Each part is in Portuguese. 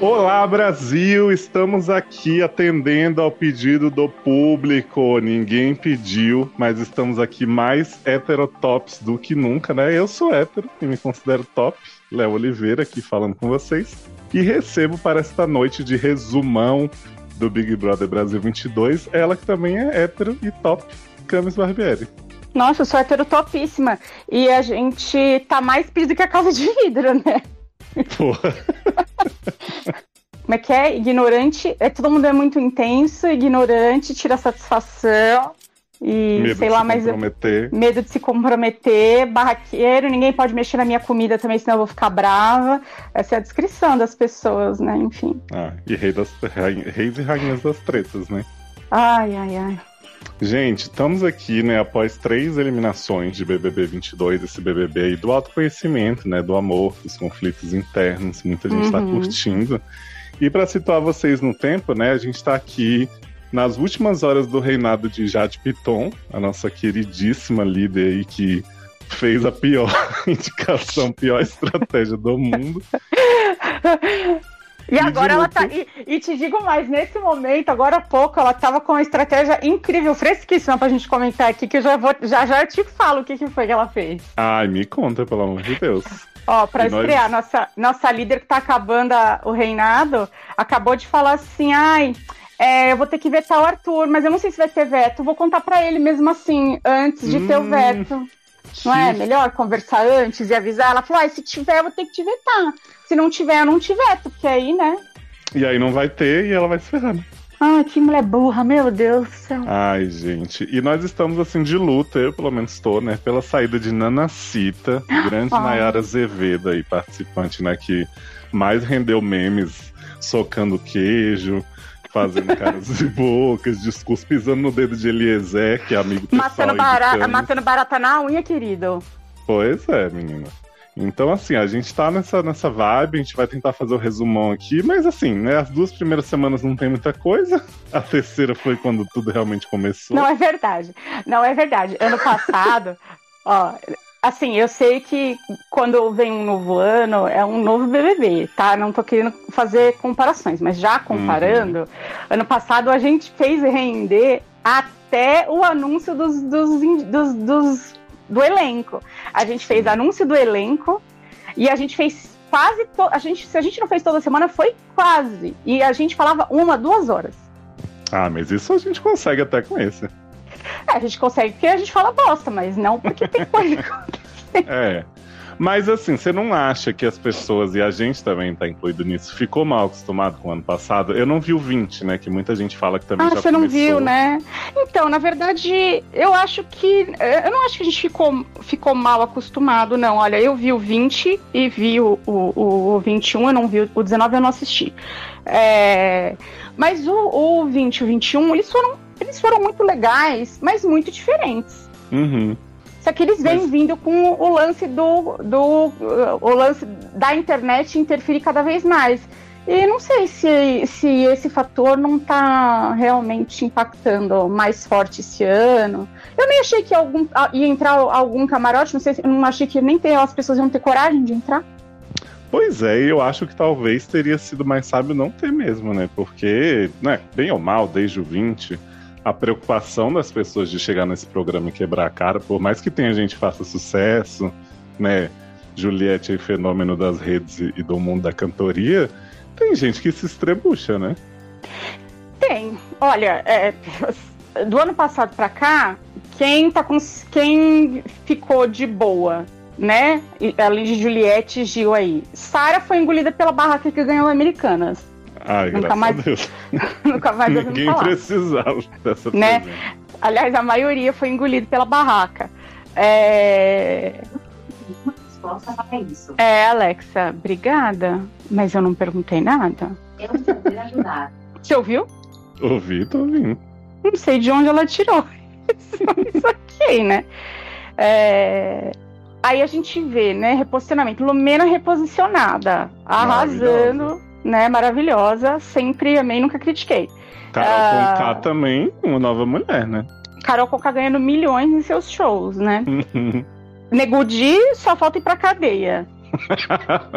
Olá, Brasil! Estamos aqui atendendo ao pedido do público. Ninguém pediu, mas estamos aqui mais heterotops do que nunca, né? Eu sou hétero e me considero top. Léo Oliveira aqui falando com vocês. E recebo para esta noite de resumão do Big Brother Brasil 22 ela que também é hétero e top, Camis Barbieri. Nossa, eu sou hétero topíssima. E a gente tá mais pedido que a casa de vidro, né? Porra. Como é que é? Ignorante. É, todo mundo é muito intenso, ignorante, tira satisfação. E Medo sei de lá, se mas. comprometer. Medo de se comprometer, barraqueiro, ninguém pode mexer na minha comida também, senão eu vou ficar brava. Essa é a descrição das pessoas, né? Enfim. Ah, e rei das, reis e rainhas das tretas, né? Ai, ai, ai. Gente, estamos aqui, né, após três eliminações de BBB 22, esse BBB aí do autoconhecimento, né, do amor, dos conflitos internos, muita gente está Uhum. curtindo. E para situar vocês no tempo, né, a gente está aqui nas últimas horas do reinado de Jade Piton, a nossa queridíssima líder aí que fez a pior indicação, pior estratégia do mundo. E agora ela tá. E, e te digo mais, nesse momento, agora há pouco, ela tava com uma estratégia incrível, fresquíssima pra gente comentar aqui, que eu já vou, já, já te falo o que, que foi que ela fez. Ai, me conta, pelo amor de Deus. Ó, pra E nós- estrear, nossa, nossa líder que tá acabando a- o reinado, acabou de falar assim, ai. é, eu vou ter que vetar o Arthur, mas eu não sei se vai ter veto. Vou contar pra ele mesmo assim, antes de ter o Hum, veto. Não é melhor conversar antes e avisar? Ela falou: ah, se tiver, eu vou ter que te vetar. Se não tiver, eu não te veto, porque aí, né? E aí não vai ter e ela vai se ferrar, né? Ai, que mulher burra, meu Deus do céu. Ai, gente. E nós estamos assim de luta, eu pelo menos estou, né? Pela saída de Nanacita, grande Ai. Nayara Azevedo aí, participante, né? Que mais rendeu memes socando queijo, fazendo caras e bocas, discurso, pisando no dedo de Eliezer, que é amigo pessoal Matando de barata, matando barata na unha, querido. Pois é, menina. Então, assim, a gente tá nessa, nessa vibe, a gente vai tentar fazer o resumão aqui, mas assim, né? As duas primeiras semanas não tem muita coisa. A terceira foi quando tudo realmente começou. Não é verdade. Não é verdade. Ano passado, ó, assim, eu sei que quando vem um novo ano, é um novo BBB, tá? Não tô querendo fazer comparações, mas já comparando, ano passado a gente fez render até o anúncio dos, dos, dos- dos- do elenco. A gente fez anúncio do elenco e a gente fez quase to- a gente se a gente não fez toda semana foi quase e a gente falava uma duas horas Ah, mas isso a gente consegue até com esse. É, a gente consegue porque a gente fala bosta, mas não porque tem coisa. É. Mas assim, você não acha que as pessoas, e a gente também tá incluído nisso, ficou mal acostumado com o ano passado? Eu não vi o 20, né? Que muita gente fala que também ah, já você não viu, né? Então, na verdade, eu acho que. Eu não acho que a gente ficou, ficou mal acostumado, não. Olha, eu vi o 20 e vi o, o, o 21, eu não vi o 19, eu não assisti. É, mas o, o 20 e o 21, eles foram, eles foram muito legais, mas muito diferentes. Uhum. Só que eles vêm Mas- vindo com o lance do, do uh, o lance da internet interferir cada vez mais. E não sei se, se esse fator não está realmente impactando mais forte esse ano. Eu nem achei que algum, ah, ia entrar algum camarote, não sei não achei que nem ter, as pessoas iam ter coragem de entrar. Pois é, eu acho que talvez teria sido mais sábio não ter mesmo, né? Porque, né, bem ou mal, desde o 20, a preocupação das pessoas de chegar nesse programa e quebrar a cara, por mais que tenha gente que faça sucesso, né? Juliette é fenômeno das redes e do mundo da cantoria, tem gente que se estrebucha, né? Tem. Olha, é, do ano passado pra cá, quem tá com quem ficou de boa, né? Além de Juliette e Gil aí. Sara foi engolida pela barraca que ganhou Americanas. Ai, Nunca mais. Nunca mais Ninguém falar. precisava dessa Né? presença. Aliás, a maioria foi engolida pela barraca. É... resposta para isso. é, Alexa, obrigada. Mas eu não perguntei nada. Eu ajudar. Você ouviu? Ouvi, tô ouvindo. Não sei de onde ela tirou. Isso aqui, né? É, Aí a gente vê, né? Reposicionamento. Lumena reposicionada. Arrasando, né? Maravilhosa. Sempre amei, nunca critiquei. Carol Ah. Conká também, uma nova mulher, né? Carol Conká ganhando milhões em seus shows, né? Negudi só falta ir pra cadeia.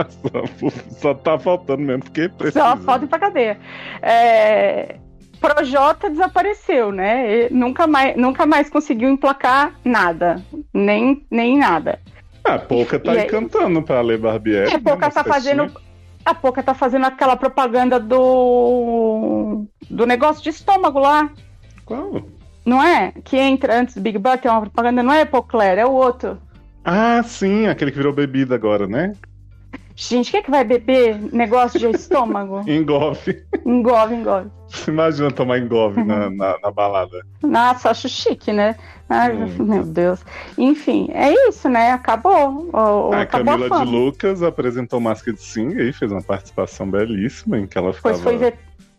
só, só tá faltando mesmo, porque precisa. Só falta ir pra cadeia. É, Projota desapareceu, né? Ele nunca mais, nunca mais conseguiu emplacar nada. Nem, nem nada. Ah, a Pouca tá E aí aí- cantando pra ler Barbieri. É, a Pouca né, tá nas fazendo. A Pouca tá fazendo aquela propaganda do. do negócio de estômago lá. Qual? Não é? Que entra antes do Big Brother, tem uma propaganda, não é Epocler, é o outro. Ah, sim, aquele que virou bebida agora, né? Gente, quem é que vai beber negócio de estômago? Engove. engove, engove. Você imagina tomar engove na, na, na balada. Nossa, acho chique, né? Ai, Hum. Meu Deus. Enfim, é isso, né? Acabou. O, o- A acabou Camila a de. Lucas apresentou Masked Singer e fez uma participação belíssima em que ela ficava... Depois foi ve-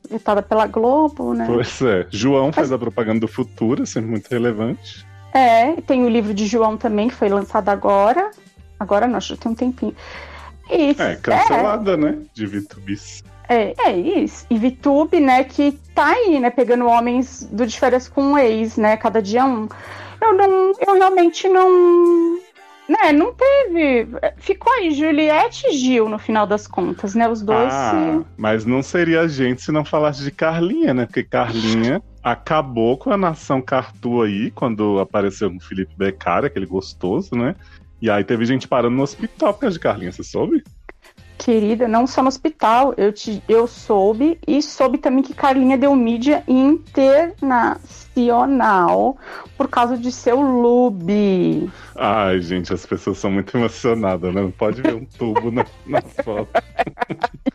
vetada pela Globo, né? Pois é. João faz a propaganda do futuro, sempre muito relevante. É, tem o livro de João também, que foi lançado agora. Agora não, acho que tem um tempinho. Isso. É, cancelada, né? De Vitubis. É, é isso. E Vitube, né, que tá aí, né, pegando homens do de férias com um ex, né, cada dia um. Eu não, eu realmente não, né, não teve. Ficou aí Juliette e Gil no final das contas, né, os dois. Ah, se- mas não seria a gente se não falasse de Carlinha, né? Porque Carlinha acabou com a nação Cartu aí, quando apareceu o Felipe Beccari, aquele gostoso, né? E aí teve gente parando no hospital por causa de Carlinha, você soube? Querida, não só no hospital, eu, te, eu soube e soube também que Carlinha deu mídia internacional por causa de seu lube. Ai, gente, as pessoas são muito emocionadas, né? Não pode ver um tubo na, foto.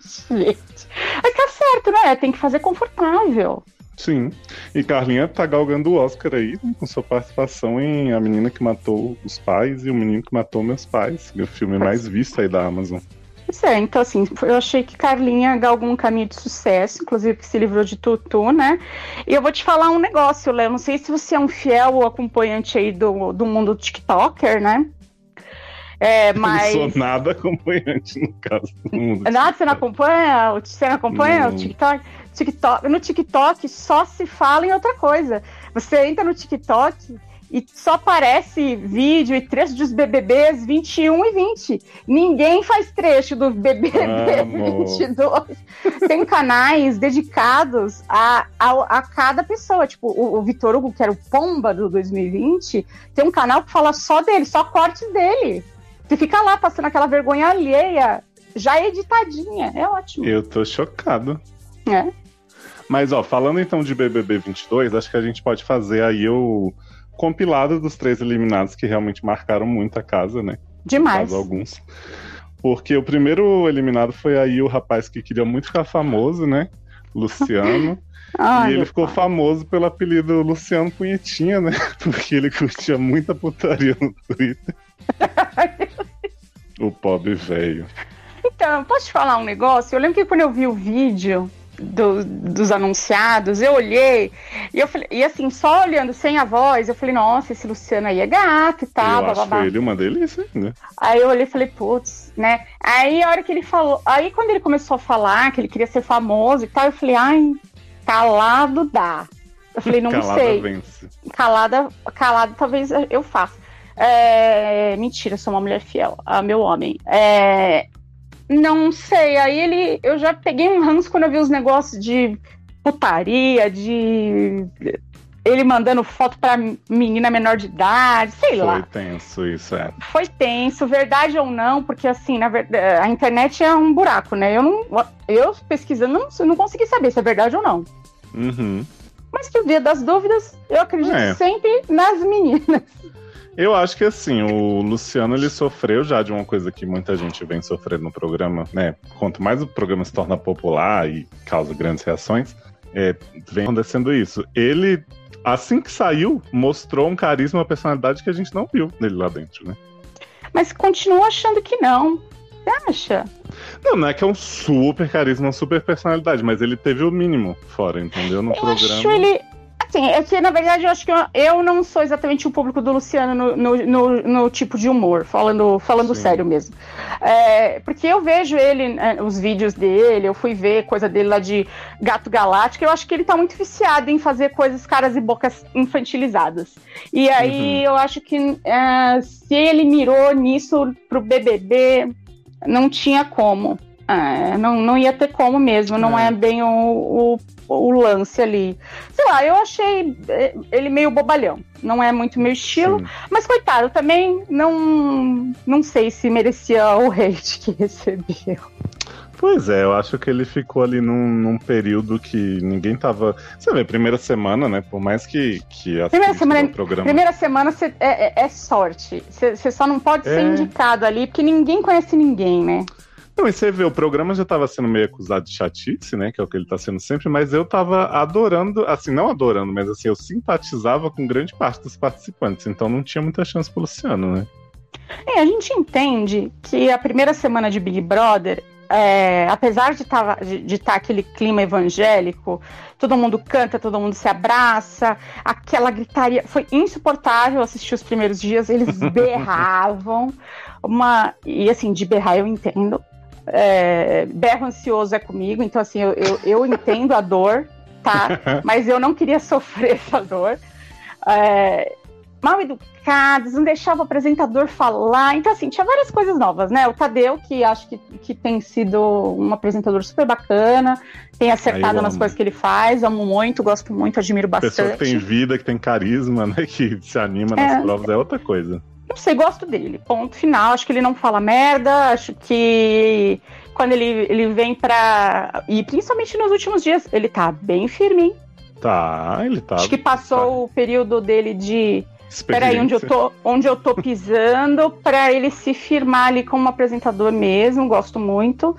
Gente, é que é certo, né? Tem que fazer confortável. Sim. E Carlinha tá galgando o Oscar aí, né, com sua participação em A Menina que Matou os Pais e O Menino que Matou Meus Pais, que é o filme mais visto aí da Amazon. Pois é, então assim, eu achei que Carlinha galgou um caminho de sucesso, inclusive que se livrou de Tutu, né? E eu vou te falar um negócio, Léo, não sei se você é um fiel acompanhante aí do, do mundo TikToker, né? É, mas... Não sou nada acompanhante, no caso do mundo. Nada, você não acompanha? Você não acompanha Não. o TikTok? TikTok? No TikTok só se fala em outra coisa. Você entra no TikTok e só aparece vídeo e trecho dos BBBs 21 e 20. Ninguém faz trecho do BBB Amo. 22. Tem canais dedicados a, a, a cada pessoa. Tipo, o, o Vitor Hugo, que era o Pomba do 2020, tem um canal que fala só dele, só cortes dele. Você fica lá passando aquela vergonha alheia, já editadinha. É ótimo. Eu tô chocado. É. Mas, ó, falando então de BBB 22, acho que a gente pode fazer aí o compilado dos três eliminados que realmente marcaram muito a casa, né? Demais. Alguns. Porque o primeiro eliminado foi aí o rapaz que queria muito ficar famoso, né? Luciano. Ai, e ele ficou pai. famoso pelo apelido Luciano Punhetinha, né? Porque ele curtia muita putaria no Twitter. o pobre velho. Então, posso te falar um negócio? Eu lembro que quando eu vi o vídeo do- dos anunciados, eu olhei e eu falei, e assim, só olhando sem a voz, eu falei, nossa, esse Luciano aí é gato e tal, eu acho ele uma delícia, né? Aí eu olhei e falei, putz, né? Aí a hora que ele falou, aí quando ele começou a falar que ele queria ser famoso e tal, eu falei, ai, calado dá. Eu falei, não Calada sei. vence. calada, calada talvez eu faça. É, mentira, sou uma mulher fiel a meu homem. É, não sei, aí ele. Eu já peguei um ranço quando eu vi os negócios de putaria, de. Ele mandando foto pra menina menor de idade, sei Foi lá. tenso isso, é. Foi tenso, verdade ou não, porque assim, na verdade, a internet é um buraco, né? Eu não. Eu pesquisando não, não consegui saber se é verdade ou não. Uhum. Mas que o dia das dúvidas, eu acredito É. sempre nas meninas. Eu acho que assim, o Luciano ele sofreu já de uma coisa que muita gente vem sofrendo no programa, né? Quanto mais o programa se torna popular e causa grandes reações, é, vem acontecendo isso. Ele, assim que saiu, mostrou um carisma, uma personalidade que a gente não viu nele lá dentro, né? Mas continuo achando que não. Você acha? Não, não é que é um super carisma, uma super personalidade, mas ele teve o mínimo fora, entendeu? No Eu programa. acho ele. Assim, é que na verdade eu acho que eu, eu não sou exatamente o público do Luciano no, no, no- no tipo de humor, falando, falando Sim. sério mesmo. É, porque eu vejo ele, é, os vídeos dele, eu fui ver coisa dele lá de Gato Galáctico, eu acho que ele tá muito viciado em fazer coisas caras e bocas infantilizadas. E aí Uhum. eu acho que é, se ele mirou nisso pro BBB, não tinha como. É, não, não ia ter como mesmo, não é, É. bem o, o, o lance ali. Sei lá, eu achei eh, ele meio bobalhão. Não é muito meu estilo, Sim. mas coitado, também não, não sei se merecia o hate que recebeu. Pois é, eu acho que ele ficou ali num, num período que ninguém tava. Você vê, primeira semana, né? Por mais que, que a Primeira semana- programa. Primeira semana cê- é, é- é sorte. Você só não pode ser É. indicado ali, porque ninguém conhece ninguém, né? Não, e você vê, o programa já tava sendo meio acusado de chatice, né? Que é o que ele tá sendo sempre, mas eu tava adorando, assim, não adorando, mas assim, eu simpatizava com grande parte dos participantes, então não tinha muita chance pro Luciano, né? É, a gente entende que a primeira semana de Big Brother, é, apesar de estar de, tá aquele clima evangélico, todo mundo canta, todo mundo se abraça, aquela gritaria. Foi insuportável assistir os primeiros dias, eles berravam. Uma, e assim, de berrar eu entendo. É, berro ansioso é comigo, então assim, eu, eu, eu entendo a dor, tá? Mas eu não queria sofrer essa dor. É, mal educados, não deixava o apresentador falar. Então, assim, tinha várias coisas novas, né? O Tadeu, que acho que, que tem sido um apresentador super bacana, tem acertado nas coisas que ele faz, amo muito, gosto muito, admiro Pessoa bastante. que tem vida, que tem carisma, né? Que se anima nas É. provas é outra coisa. Não sei, gosto dele. Ponto final. Acho que ele não fala merda. Acho que quando ele, ele vem pra. E principalmente nos últimos dias, ele tá bem firme, hein? Tá, ele tá. Acho que passou o período dele de. Peraí, onde eu tô, onde eu tô pisando, pra ele se firmar ali como apresentador mesmo. Gosto muito.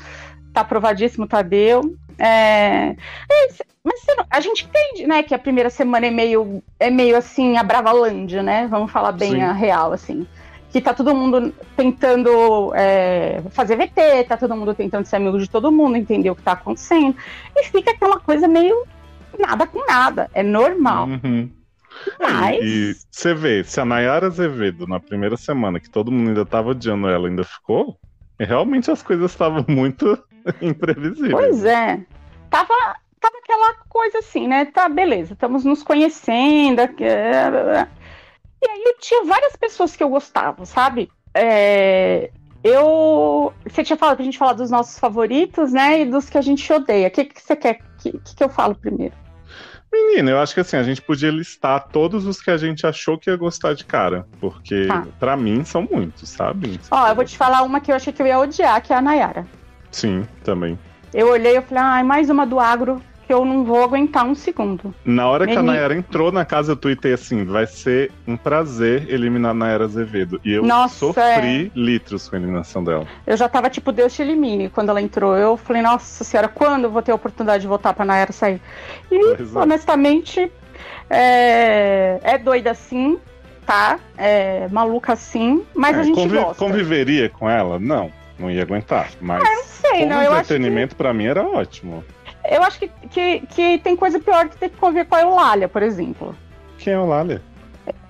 Tá aprovadíssimo, Tadeu. É, mas mas a gente entende, né, que a primeira semana é meio, é meio assim, a Bravalândia, né? Vamos falar bem Sim. a real, assim. Que tá todo mundo tentando é, fazer VT, tá todo mundo tentando ser amigo de todo mundo, entender o que tá acontecendo. E fica aquela coisa meio nada com nada. É normal. Uhum. Mas. E você vê, se a Nayara Azevedo, na primeira semana, que todo mundo ainda tava odiando ela, ainda ficou, realmente as coisas estavam muito imprevisíveis. Pois é. Tava, tava aquela coisa assim, né? Tá, beleza, estamos nos conhecendo. aqui, é, E aí eu tinha várias pessoas que eu gostava, sabe? É, eu. Você tinha falado pra gente falar dos nossos favoritos, né? E dos que a gente odeia. O que, que você quer que, que, eu falo primeiro? Menina, eu acho que assim, a gente podia listar todos os que a gente achou que ia gostar de cara. Porque, Tá. pra mim, são muitos, sabe? Ó, eu vou te falar uma que eu achei que eu ia odiar, que é a Nayara. Sim, também. Eu olhei e falei, ai, mais uma do agro que eu não vou aguentar um segundo. Na hora que a. Nayara entrou na casa, eu tuitei assim: vai ser um prazer eliminar a Nayara Azevedo. E eu Nossa, sofri litros com a eliminação dela. Eu já tava tipo, Deus te elimine quando ela entrou. Eu falei, nossa senhora, quando eu vou ter a oportunidade de voltar pra Nayara sair? E, Pois é. honestamente, é, é doida sim, tá? É maluca sim, mas É, a gente convi- gosta. Conviveria com ela? Não, não ia aguentar. Mas Não sei, não, acho, que, entretenimento, pra mim, era ótimo. eu acho que, que, que tem coisa pior que ter que conviver com a Eulália, por exemplo. Quem é o Lália?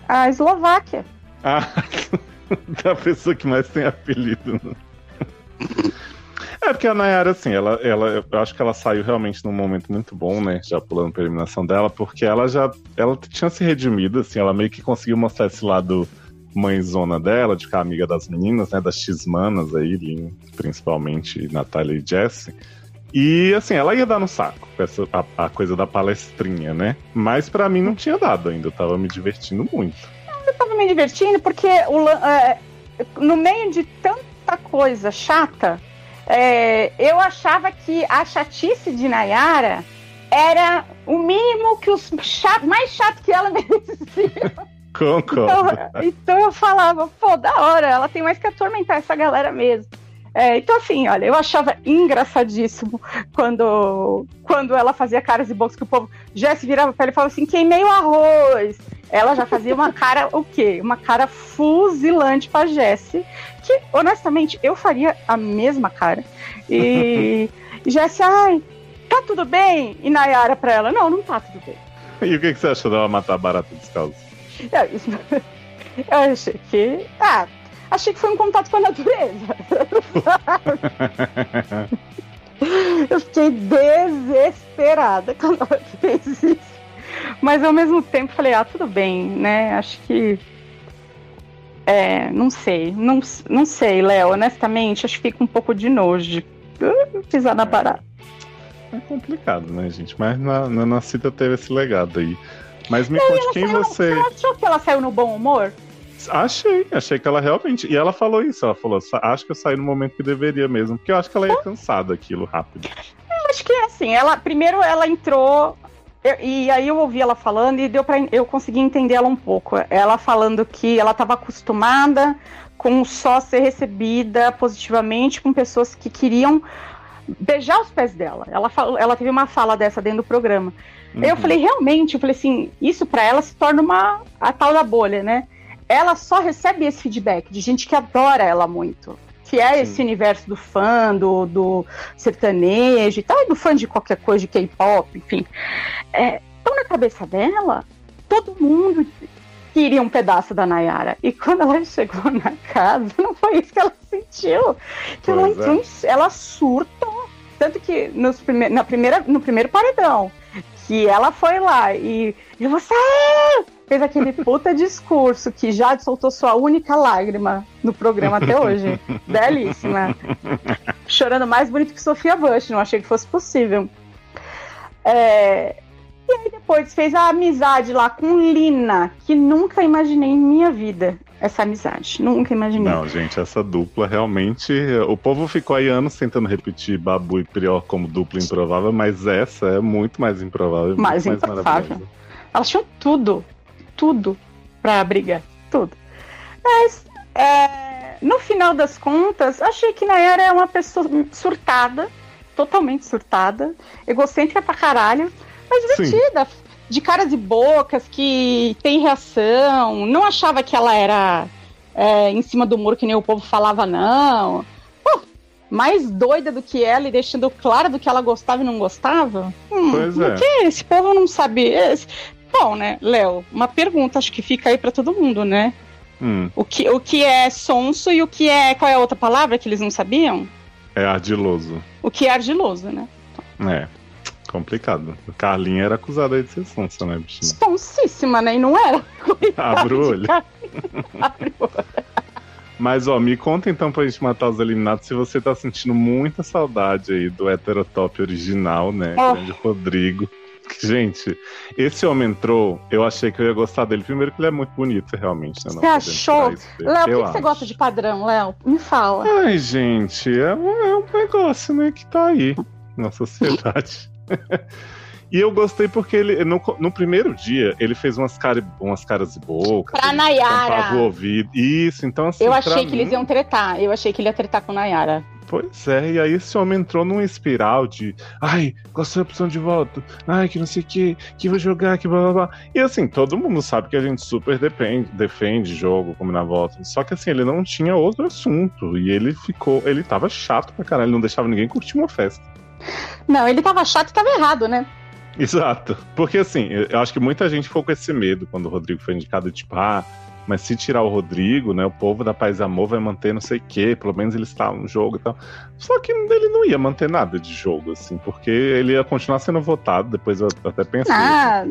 A Eslováquia. Ah, da pessoa que mais tem apelido. né? É porque a Nayara, assim, ela, ela, eu acho que ela saiu realmente num momento muito bom, né? Já pulando pra eliminação dela, porque ela já ela tinha se redimido, assim, ela meio que conseguiu mostrar esse lado mãezona dela, de ficar amiga das meninas, né? Das X-manas aí, principalmente Natália e Jessie. E assim, ela ia dar no saco com essa, a, a coisa da palestrinha, né? Mas pra mim não tinha dado ainda, eu tava me divertindo muito. Eu tava me divertindo porque o é, no meio de tanta coisa chata, é, eu achava que a chatice de Nayara era o mínimo que os chato, mais chato que ela merecia. Concordo. Então, então eu falava, pô, da hora, ela tem mais que atormentar essa galera mesmo. É, então, assim, olha, eu achava engraçadíssimo quando, quando ela fazia caras e bocas que o povo já se virava pra ela e falava assim: queimei o arroz. Ela já fazia uma cara, o quê? Uma cara fuzilante pra Jessie, que, honestamente, eu faria a mesma cara. E Jessie, ai, tá tudo bem? E Nayara pra ela: não, não tá tudo bem. E o que, que você achou dela matar a barata descalço? Eu, isso- eu achei que. Ah, achei que foi um contato com a natureza. eu fiquei desesperada quando ela fez isso. Mas ao mesmo tempo falei, ah, tudo bem, né? Acho que. É, não sei, não, não sei, Léo, honestamente, acho que fica um pouco de nojo de pisar na parada. É complicado, né, gente? Mas na, na Nascita teve esse legado aí. Mas me conte quem saiu, você. Você achou que ela saiu no bom humor? Achei, achei que ela realmente. E ela falou isso, ela falou, acho que eu saí no momento que deveria mesmo, porque eu acho que ela ia cansar daquilo rápido. Eu acho que é assim, ela primeiro ela entrou. eu- e aí eu ouvi ela falando e deu para eu consegui entender ela um pouco. Ela falando que ela estava acostumada com só ser recebida positivamente com pessoas que queriam beijar os pés dela. Ela ela teve uma fala dessa dentro do programa. Eu Uhum. falei, realmente, eu falei assim, isso pra ela se torna uma a tal da bolha, né? Ela só recebe esse feedback de gente que adora ela muito. Que é Sim. esse universo do fã, do, do sertanejo e tal, e do fã de qualquer coisa, de K-pop, enfim. É, então, na cabeça dela, todo mundo queria um pedaço da Nayara. E quando ela chegou na casa, não foi isso que ela sentiu. Que ela, é. ela surtou. Tanto que nos prime na primeira, no primeiro paredão, que ela foi lá e, e você fez aquele puta discurso que já soltou sua única lágrima no programa até hoje. Belíssima. Chorando mais bonito que Sofia Bush, não achei que fosse possível. É, E aí depois fez a amizade lá com Lina, que nunca imaginei em minha vida essa amizade. Nunca imaginei. Não, gente, essa dupla realmente. O povo ficou aí anos tentando repetir Babu e Prior como dupla improvável, mas essa é muito mais improvável. Mais muito mais improvável. maravilhosa. Elas tinham tudo, tudo pra brigar, tudo. Mas, é, no final das contas, achei que Nayara é uma pessoa surtada, totalmente surtada, egocêntrica pra caralho, mas Sim. divertida, de caras e bocas, que tem reação, não achava que ela era é, em cima do muro que nem o povo falava, não. Pô, mais doida do que ela e deixando claro do que ela gostava e não gostava. Hum, Pois é. que esse povo não sabe. Bom, né, Léo, uma pergunta, acho que fica aí pra todo mundo, né? Hum, O que, o que é sonso e o que é. Qual é a outra palavra que eles não sabiam? é ardiloso. O que é argiloso, né? É. Complicado. O Carlinha era acusado aí de ser sonsa, né, bichinho? Sonsíssima, né? E não era. Abre o olho. Abre o olho. Mas, ó, me conta então pra gente matar os eliminados se você tá sentindo muita saudade aí do heterotop original, né? Oh. Grande Rodrigo. Gente, esse homem entrou, eu achei que eu ia gostar dele. Primeiro que ele é muito bonito, realmente. Né? Você achou? Léo, por que, que você gosta de padrão, Léo? Me fala. Ai, gente, é um, é um negócio, né, que tá aí na sociedade. e eu gostei porque ele, no, no primeiro dia, ele fez umas, cara, umas caras e bocas. Pra Nayara. o ouvido. Isso, então assim. Eu achei que mim- eles iam tretar. Eu achei que ele ia tretar com Nayara. Pois é, e aí esse homem entrou numa espiral de ai, qual a sua opção de voto? Ai, que não sei o que, que vou jogar, que blá blá blá. E assim, todo mundo sabe que a gente super depende, defende jogo, como na voto. Só que assim, ele não tinha outro assunto. E ele ficou, ele tava chato pra caralho, ele não deixava ninguém curtir uma festa. Não, ele tava chato e tava errado, né? Exato. Porque assim, eu acho que muita gente ficou com esse medo quando o Rodrigo foi indicado, tipo, ah, mas se tirar o Rodrigo, né, o povo da Paz Amor vai manter não sei o quê, pelo menos ele está no jogo e tal. Só que ele não ia manter nada de jogo, assim, porque ele ia continuar sendo votado, depois eu até pensei. Ah,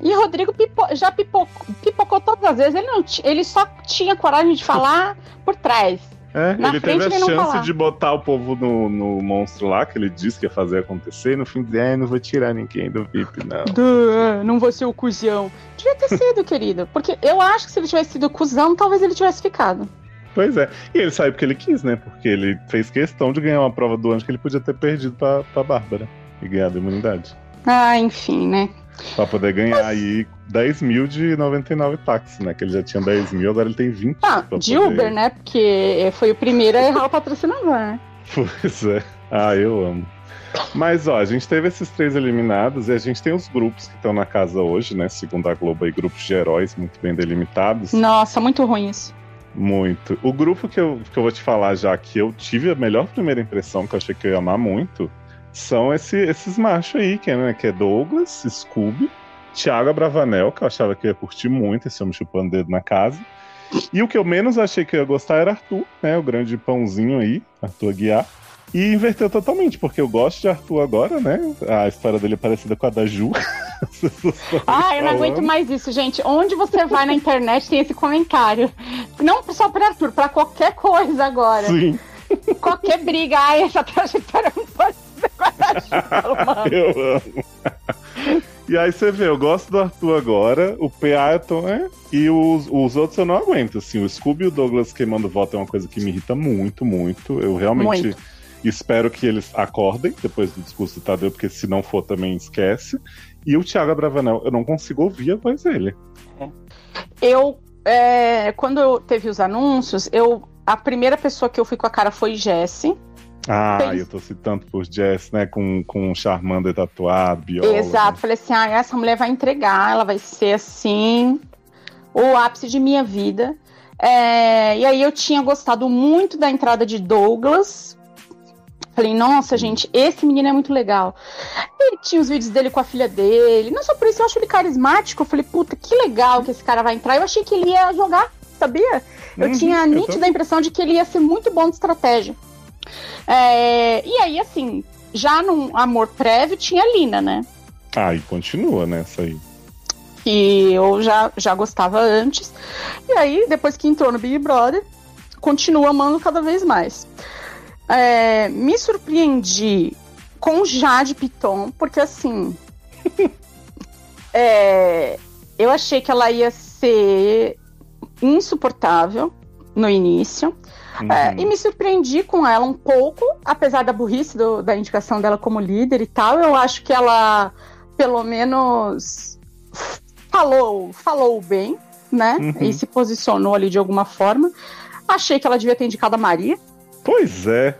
e Rodrigo pipo- já pipocou, pipocou todas as vezes. Ele, não ele só tinha coragem de falar por trás. É, na ele teve a ele chance de botar o povo no, no monstro lá, que ele disse que ia fazer acontecer, e no fim dizer, é, não vou tirar ninguém do VIP, não. Duh, não vou ser o cuzão. Devia ter sido, querido. Porque eu acho que se ele tivesse sido cuzão, talvez ele tivesse ficado. Pois é. E ele saiu porque ele quis, né? Porque ele fez questão de ganhar uma prova do anjo que ele podia ter perdido pra, pra Bárbara e ganhado a imunidade. Ah, enfim, né? Pra poder ganhar aí 10 mil de 99 táxis, né? Que ele já tinha 10 mil, agora ele tem 20. Ah, de poder- Uber, né? Porque foi o primeiro a errar o patrocinador, né? Pois é. Ah, eu amo. Mas, ó, a gente teve esses três eliminados e a gente tem os grupos que estão na casa hoje, né? Segundo a Globo aí, grupos de heróis muito bem delimitados. Nossa, muito ruim isso. Muito. O grupo que eu, que eu vou te falar já que eu tive a melhor primeira impressão, que eu achei que eu ia amar muito, são esse- esses machos aí, que é, né, que é Douglas, Scooby, Thiago Abravanel, que eu achava que eu ia curtir muito, esse homem chupando dedo na casa. E o que eu menos achei que eu ia gostar era Arthur, né? O grande pãozinho aí, Arthur Aguiar. E inverteu totalmente, porque eu gosto de Arthur agora, né? A história dele é parecida com a da Ju. Ah, eu não aguento mais isso, gente. Onde você vai na internet tem esse comentário. Não só pra Arthur, pra qualquer coisa agora. Sim, Qualquer briga, ai, essa trajetória não pode guarda-chuva, mano. eu amo. E aí você vê, eu gosto do Arthur agora, o tô, é, e os, os outros eu não aguento, assim, o Scooby e o Douglas queimando voto é uma coisa que me irrita muito, muito, eu realmente Muito. espero que eles acordem depois do discurso do Tadeu, porque se não for também esquece, e o Thiago Abravanel, eu não consigo ouvir a voz dele. Eu, é, quando eu teve os anúncios, eu a primeira pessoa que eu fui com a cara foi Jessie. Ah, eu tô citando por Jess, né, com, com o Charmander tatuado, biólogo. Exato, falei assim: ah, essa mulher vai entregar, ela vai ser assim, o ápice de minha vida. É, e aí eu tinha gostado muito da entrada de Douglas. Falei, nossa, gente, esse menino é muito legal. Ele tinha os vídeos dele com a filha dele. Não só por isso, eu acho ele carismático. Eu falei, puta, que legal que esse cara vai entrar. Eu achei que ele ia jogar, sabia? Eu Uhum, tinha a eu nítida tô- impressão de que ele ia ser muito bom de estratégia. É, e aí, assim, já num amor prévio tinha a Lina, né? Ah, e continua nessa aí. que eu já, já gostava antes. E aí, depois que entrou no Big Brother, continuo amando cada vez mais. É, me surpreendi com Jade Piton, porque assim. é, eu achei que ela ia ser insuportável no início. Uhum. É, e me surpreendi com ela um pouco, apesar da burrice do- da indicação dela como líder e tal. Eu acho que ela, pelo menos, falou, falou bem, né? Uhum. E se posicionou ali de alguma forma. Achei que ela devia ter indicado a Maria. Pois é.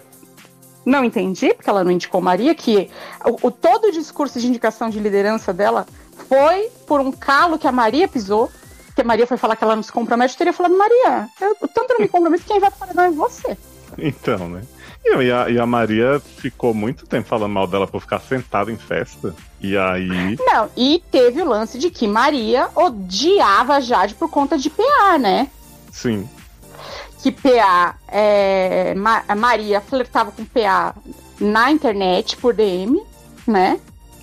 Não entendi, porque ela não indicou Maria, que o, o- todo o discurso de indicação de liderança dela foi por um calo que a Maria pisou. Que a Maria foi falar que ela não se compromete, eu teria falado, Maria, eu tanto não me comprometo, quem vai para paredão é você. Então, né? E, a, e a Maria ficou muito tempo falando mal dela por ficar sentada em festa. E aí. Não, e teve o lance de que Maria odiava a Jade por conta de PA, né? Sim. Que PA, é, Ma- a Maria flertava com PA na internet por DM, né?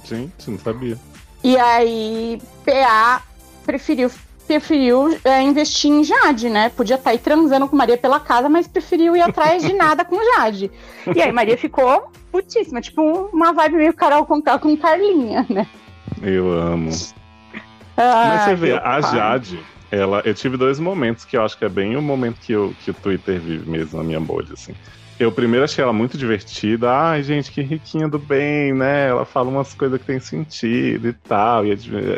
Sim, você não sabia. E aí PA preferiu, preferiu é, investir em Jade, né? Podia estar aí transando com Maria pela casa, mas preferiu ir atrás de nada com Jade. E aí Maria ficou putíssima, tipo uma vibe meio Carol com, com Carlinha, né? Eu amo. Mas Ai, você vê, a. Jade, ela, eu tive dois momentos que eu acho que é bem o momento que, eu, que o Twitter vive mesmo na minha bolha, assim. Eu primeiro achei ela muito divertida. Ai, gente, que riquinha do bem, né? Ela fala umas coisas que tem sentido e tal. E é,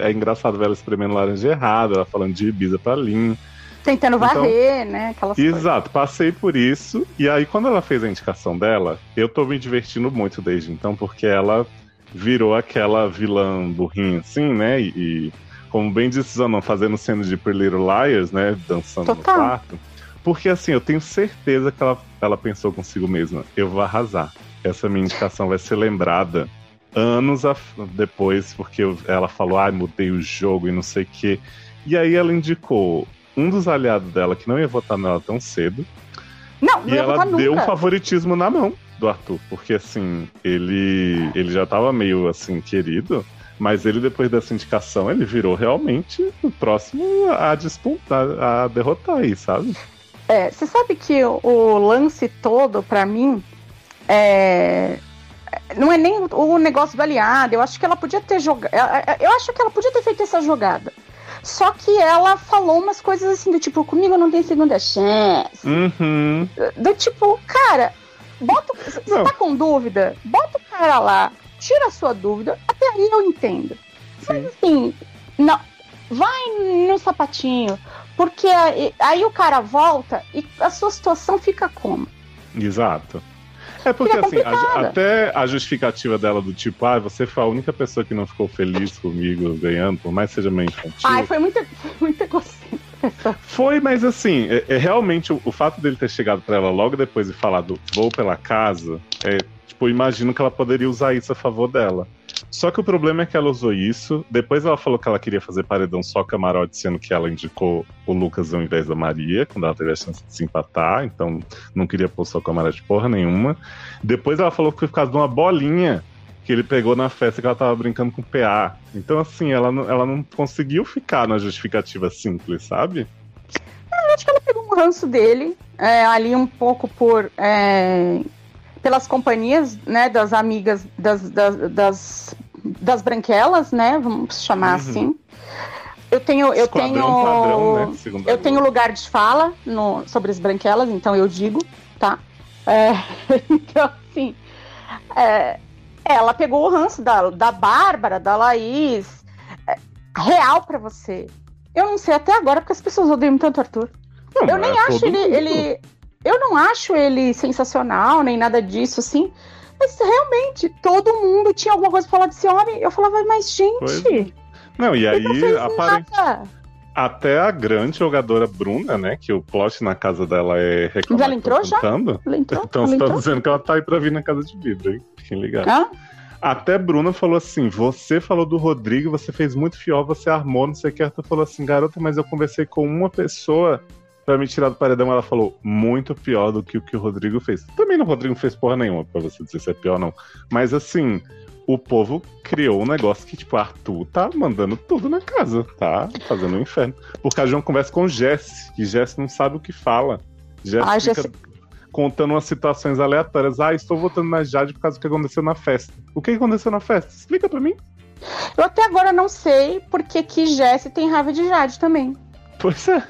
é engraçado ver ela espremendo laranja errado, ela falando de Ibiza pra Lin. Tentando Então- varrer, né? Aquelas coisas. Exato, passei por isso. E aí, quando ela fez a indicação dela, eu tô me divertindo muito desde então, porque ela virou aquela vilã burrinha, assim, né? E, e, como bem disse Zanon, fazendo cena de Pretty Little Liars, né? Dançando Total. no quarto. Porque assim, eu tenho certeza que ela, ela pensou consigo mesma: eu vou arrasar. Essa minha indicação vai ser lembrada anos depois, porque ela falou, ai, mudei o jogo e não sei o quê. E aí ela indicou um dos aliados dela que não ia votar nela tão cedo. Não, não E ela deu um favoritismo na mão do Arthur, porque assim, ele, ele já tava meio assim, querido, mas ele, depois dessa indicação, ele virou realmente o próximo a disputar, a derrotar aí, sabe? É, você sabe que o, o lance todo, pra mim, é. Não é nem o negócio aliado. Eu acho que ela podia ter jogado. Eu acho que ela podia ter feito essa jogada. Só que ela falou umas coisas assim, do tipo, comigo não tem segunda chance. Uhum. Do tipo, cara, bota. Você tá com dúvida? Bota o cara lá, tira a sua dúvida. Até aí eu entendo. Sim. Assim, não. Vai no sapatinho. Porque aí, aí o cara volta e a sua situação fica como? Exato. É porque assim, a- até a justificativa dela do tipo, ah, você foi a única pessoa que não ficou feliz comigo ganhando, por mais que seja meio infantil. Ai, foi muito, foi muito egocêntrico. Foi, mas assim, é, é realmente o, o fato dele ter chegado pra ela logo depois e falado vou pela casa, é, tipo, eu imagino que ela poderia usar isso a favor dela. Só que o problema é que ela usou isso, depois ela falou que ela queria fazer paredão só camarote, sendo que ela indicou o Lucas ao invés da Maria, quando ela teve a chance de se empatar, então não queria pôr só camarote porra nenhuma. Depois ela falou que foi por causa de uma bolinha que ele pegou na festa que ela tava brincando com o PA. Então, assim, ela não, ela não conseguiu ficar na justificativa simples, sabe? Eu acho que ela pegou um um ranço dele, é, ali um pouco por. é, pelas companhias, né, das amigas, das, das, das, das branquelas, né, vamos chamar Uhum. assim. Eu tenho, eu Esquadrão tenho, padrão, né, eu tenho lugar de fala no, sobre as branquelas, então eu digo, tá? É, então, assim, é, ela pegou o ranço da, da Bárbara, da Laís, é, real pra você. Eu não sei até agora porque as pessoas odeiam tanto o Arthur. Não, Eu nem é acho ele, ele. Eu não acho ele sensacional, nem nada disso, assim. Mas realmente, todo mundo tinha alguma coisa pra falar desse homem. Eu falava, mas Pois gente, Não, e não aí, aparente, nada. até a grande jogadora Bruna, né? Que o plot na casa dela é reclamar Ela entrou já? cantando. Ela entrou, Então ela você tá dizendo que ela tá aí pra vir na casa de vidro, hein? Fiquem ligados. Hã? Até Bruna falou assim: você falou do Rodrigo, você fez muito fiel, você armou, não sei o que. Arthur falou assim, garota, mas eu conversei com uma pessoa pra me tirar do paredão. Ela falou, muito pior do que o que o Rodrigo fez. Também o Rodrigo fez porra nenhuma pra você dizer se é pior ou não. Mas assim, o povo criou um negócio que, tipo, Arthur tá mandando tudo na casa, tá fazendo um inferno. Por causa de uma conversa com Jess, que Jess não sabe o que fala. Jess Ah, fica Jess- contando umas situações aleatórias. Ah, estou votando na Jade por causa do que aconteceu na festa. O que aconteceu na festa? Explica pra mim. Eu até agora não sei porque que Jessie tem raiva de Jade também. Pois é.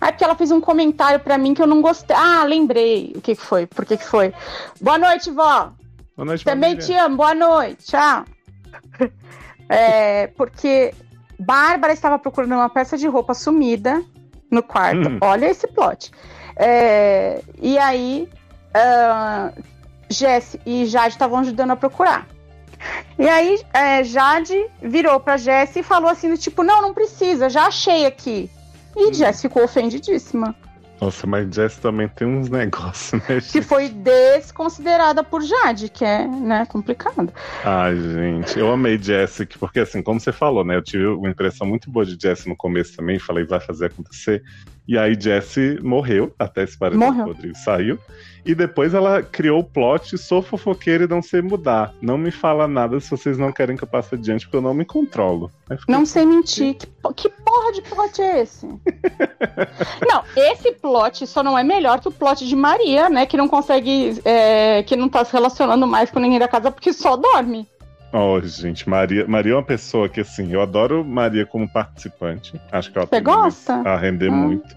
Ah, porque ela fez um comentário pra mim que eu não gostei. Ah, lembrei o que, que foi. Por que, que foi? Boa noite, vó. Boa noite, Também família. te amo, boa noite, tchau. É, porque Bárbara estava procurando uma peça de roupa sumida no quarto. Hum. Olha esse plot. É, e aí, ah, Jesse e Jade estavam ajudando a procurar. E aí, é, Jade virou pra Jesse e falou assim: tipo, não, não precisa, já achei aqui. E Hum. Jess ficou ofendidíssima. Nossa, mas Jess também tem uns negócios, né, Que foi desconsiderada por Jade, que é né, complicado. Ai, gente, eu amei Jessica, porque assim, como você falou, né? Eu tive uma impressão muito boa de Jessie no começo também, falei, vai fazer acontecer. E aí Jessie morreu, até esse paredão Morreu. que o Rodrigo saiu. E depois ela criou o plot, sou fofoqueira e não sei mudar. Não me fala nada se vocês não querem que eu passe adiante, porque eu não me controlo. Não assim, sei mentir. Que, que porra de plot é esse? não, esse plot só não é melhor que o plot de Maria, né? Que não consegue. é, que não tá se relacionando mais com ninguém da casa porque só dorme. Oh, gente, Maria, Maria é uma pessoa que, assim, eu adoro Maria como participante. Acho que ela Você tem gosta? a render Ah. muito.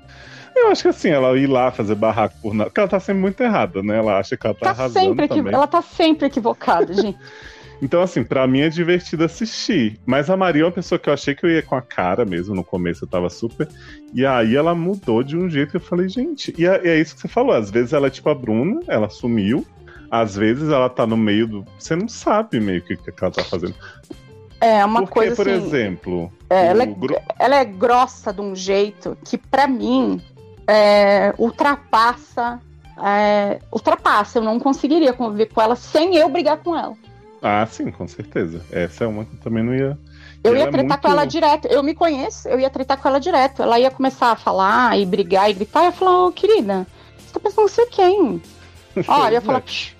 Eu acho que assim, ela ir lá fazer barraco por nada. Porque ela tá sempre muito errada, né? Ela acha que ela tá, Tá arrasando sempre equivo- também. Ela tá sempre equivocada, gente. Então, assim, pra mim é divertido assistir. Mas a Maria é uma pessoa que eu achei que eu ia com a cara mesmo. No começo eu tava super. E aí ela mudou de um jeito que eu falei, gente. E é, e é isso que você falou. Às vezes ela é tipo a Bruna, ela sumiu. Às vezes ela tá no meio do. Você não sabe meio que o que ela tá fazendo. É uma Porque, coisa por assim. exemplo. é, ela, é, gru- ela é grossa de um jeito que, pra mim, é, ultrapassa. é, ultrapassa. Eu não conseguiria conviver com ela sem eu brigar com ela. Ah, sim, com certeza. Essa é uma que eu também não ia. Eu ia é tretar muito- com ela direto. Eu me conheço, eu ia tretar com ela direto. Ela ia começar a falar e brigar e gritar. Eu ia falar, ô querida, você tá pensando em ser quem? Ó, eu ia falar, "Psh,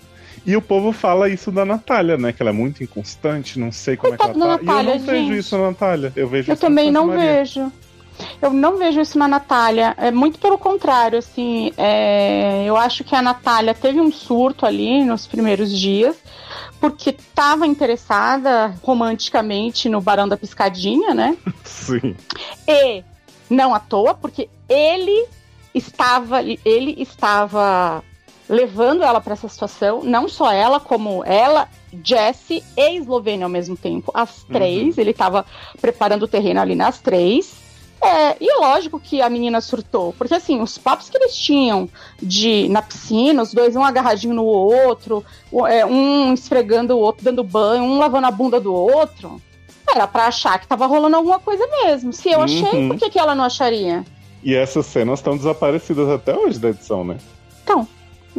E o povo fala isso da Natália, né? Que ela é muito inconstante, não sei como Coitada é que ela tá. Natália, e eu não vejo gente. isso na Natália. Eu vejo eu também não Maria. vejo. Eu não vejo isso na Natália. É muito pelo contrário, assim. é, eu acho que a Natália teve um surto ali nos primeiros dias, porque estava interessada romanticamente no Barão da Piscadinha, né? Sim. E não à toa, porque ele estava ele estava levando ela para essa situação, não só ela, como ela, Jessie e Eslovênia ao mesmo tempo, as três, ele estava preparando o terreno ali nas três. É, e lógico que a menina surtou, porque assim, os papos que eles tinham de na piscina, os dois um agarradinho no outro, é, um esfregando o outro, dando banho, um lavando a bunda do outro, era pra achar que tava rolando alguma coisa mesmo. Se eu achei, Uhum. por que, que ela não acharia? E essas cenas estão desaparecidas até hoje da edição, né? Então,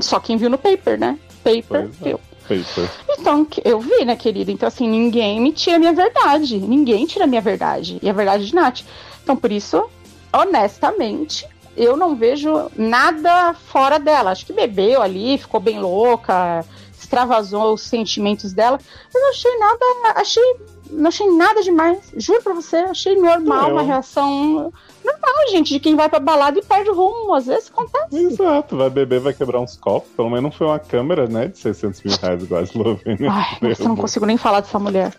só quem viu no paper, né? Paper, Pois é. Paper. Então, eu vi, né, querida? Então, assim, ninguém me tira a minha verdade. Ninguém tira a minha verdade. E a verdade de Nath. Então, por isso, honestamente, eu não vejo nada fora dela. Acho que bebeu ali, ficou bem louca, extravasou os sentimentos dela. Eu não achei nada. Achei. Não achei nada demais. Juro pra você, achei normal, uma reação normal, gente, de quem vai pra balada e perde o rumo. Às vezes acontece. Exato, vai beber, vai quebrar uns copos. Pelo menos não foi uma câmera, né, de 600 mil reais igual a Eslovênia. Ai, nossa, eu não consigo nem falar dessa mulher.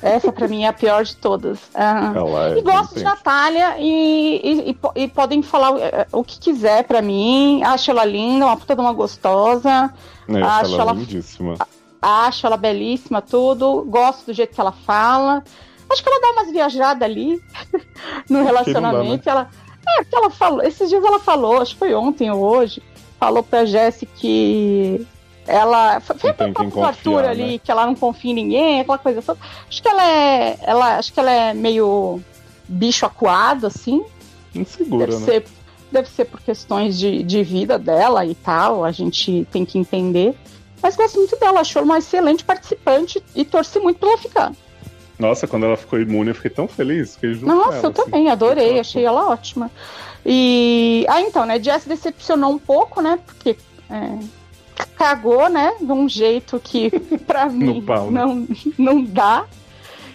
Essa pra mim é a pior de todas. Ela é E gosto de Natália e, e- e e podem falar eh, o que quiser pra mim. Acho ela linda, uma puta de uma gostosa. né, acho ela ela- lindíssima. Acho ela belíssima, tudo. Gosto do jeito que ela fala. Acho que ela dá umas viajadas ali no relacionamento. né? Ela, é, ela falou. Esses dias ela falou, acho que foi ontem ou hoje, falou pra Jessie que ela. Foi um papo Arthur ali, né? que ela não confia em ninguém, aquela coisa toda. Acho que ela é. Ela, acho que ela é meio bicho acuado, assim. Insegura, Deve né? ser, deve ser por questões de, de vida dela e tal, a gente tem que entender. Mas gosto muito dela, acho ela uma excelente participante e torci muito pra ela ficar. Nossa, quando ela ficou imune, eu fiquei tão feliz. Fiquei junto Nossa, ela, eu assim. também, adorei, achei ela ótima. E. Ah, então, né? Jess decepcionou um pouco, né? Porque. é, cagou, né? De um jeito que, pra mim, pau, né? não, não dá.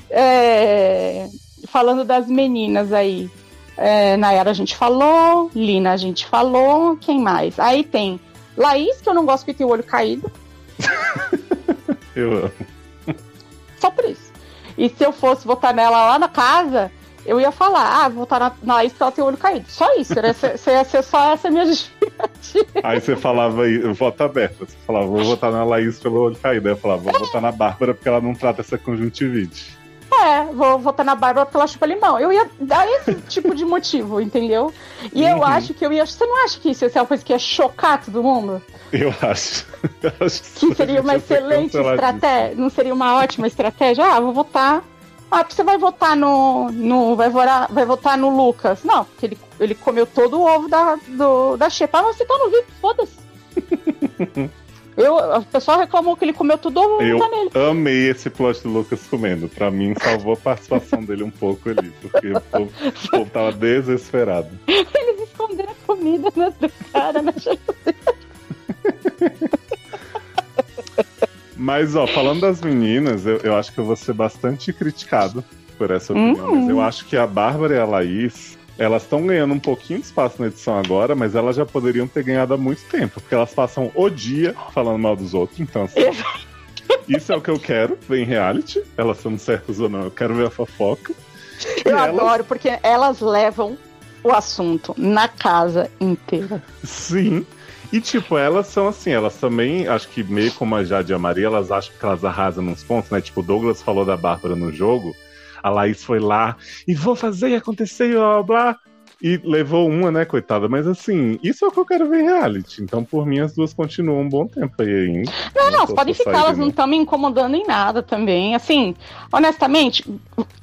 É, Falando das meninas aí. É, Nayara a gente falou, Lina a gente falou, quem mais? Aí tem Laís, que eu não gosto que tem o olho caído, Eu amo. só por isso. E se eu fosse votar nela lá na casa, eu ia falar, ah, vou votar na, na Laís porque ela tem o olho caído. Só isso, era ser, ser, só essa minha justificativa. Aí você falava voto aberto. Você falava, vou votar na Laís pelo olho caído. Aí eu falava, vou votar na Bárbara porque ela não trata essa conjuntivite. É, vou votar na Bárbara porque ela chupa limão. Eu ia dar esse tipo de motivo, entendeu? E eu Uhum. acho que eu ia. Você não acha que isso ia ser uma coisa que ia chocar todo mundo? Eu acho. Eu acho Que seria uma excelente estratégia? Não seria uma ótima estratégia? Ah, vou votar. Ah, porque você vai votar no. no vai, votar, vai votar no Lucas. Não, porque ele, ele comeu todo o ovo da, do, da Xepa. Ah, você tá no vídeo, foda-se. Eu, o pessoal reclamou que ele comeu tudo Eu tá nele. amei esse plot do Lucas comendo. Pra mim, salvou a participação dele um pouco ali. Porque o povo, o povo tava desesperado. Eles esconderam a comida na do cara na geladeira. Mas, ó, falando das meninas, eu, eu acho que eu vou ser bastante criticado por essa opinião. Hum. Mas eu acho que a Bárbara e a Laís, elas estão ganhando um pouquinho de espaço na edição agora, mas elas já poderiam ter ganhado há muito tempo. Porque elas passam o dia falando mal dos outros. Então, assim, isso é o que eu quero ver em reality. Elas sendo certas ou não. Eu quero ver a fofoca. Eu elas- adoro, porque elas levam o assunto na casa inteira. Sim. E, tipo, elas são assim, elas também, acho que meio como a Jade e a Maria, elas acham que elas arrasam nos pontos, né? Tipo, o Douglas falou da Bárbara no jogo, a Laís foi lá e vou fazer e acontecer e blá, blá. E levou uma, né, coitada? Mas assim, isso é o que eu quero ver em reality. Então, por mim, as duas continuam um bom tempo aí ainda. Não, não, vocês podem ficar, elas não estão me incomodando em nada também. Assim, honestamente,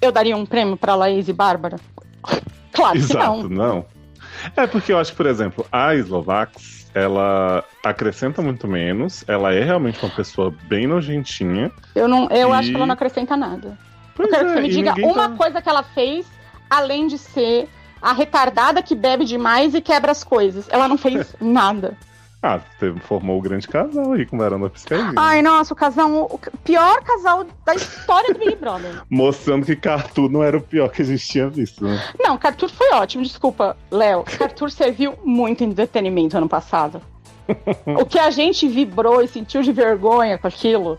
eu daria um prêmio pra Laís e Bárbara? Claro que Exato, não. não. É porque eu acho que, por exemplo, a Eslovax, ela acrescenta muito menos, ela é realmente uma pessoa bem nojentinha. Eu, não, eu E- acho que ela não acrescenta nada. Pois eu quero que é, você me diga uma tá- coisa que ela fez, além de ser a retardada que bebe demais e quebra as coisas. Ela não fez nada. Ah, teve, formou o grande casal aí com Varanda Piscadinha. Ai, nossa, o casal, o pior casal da história do Big Brother. Mostrando que Cartoon não era o pior que a gente tinha visto, né? Não, Cartur foi ótimo, desculpa, Léo. Cartur serviu muito em entretenimento ano passado. O que a gente vibrou e sentiu de vergonha com aquilo,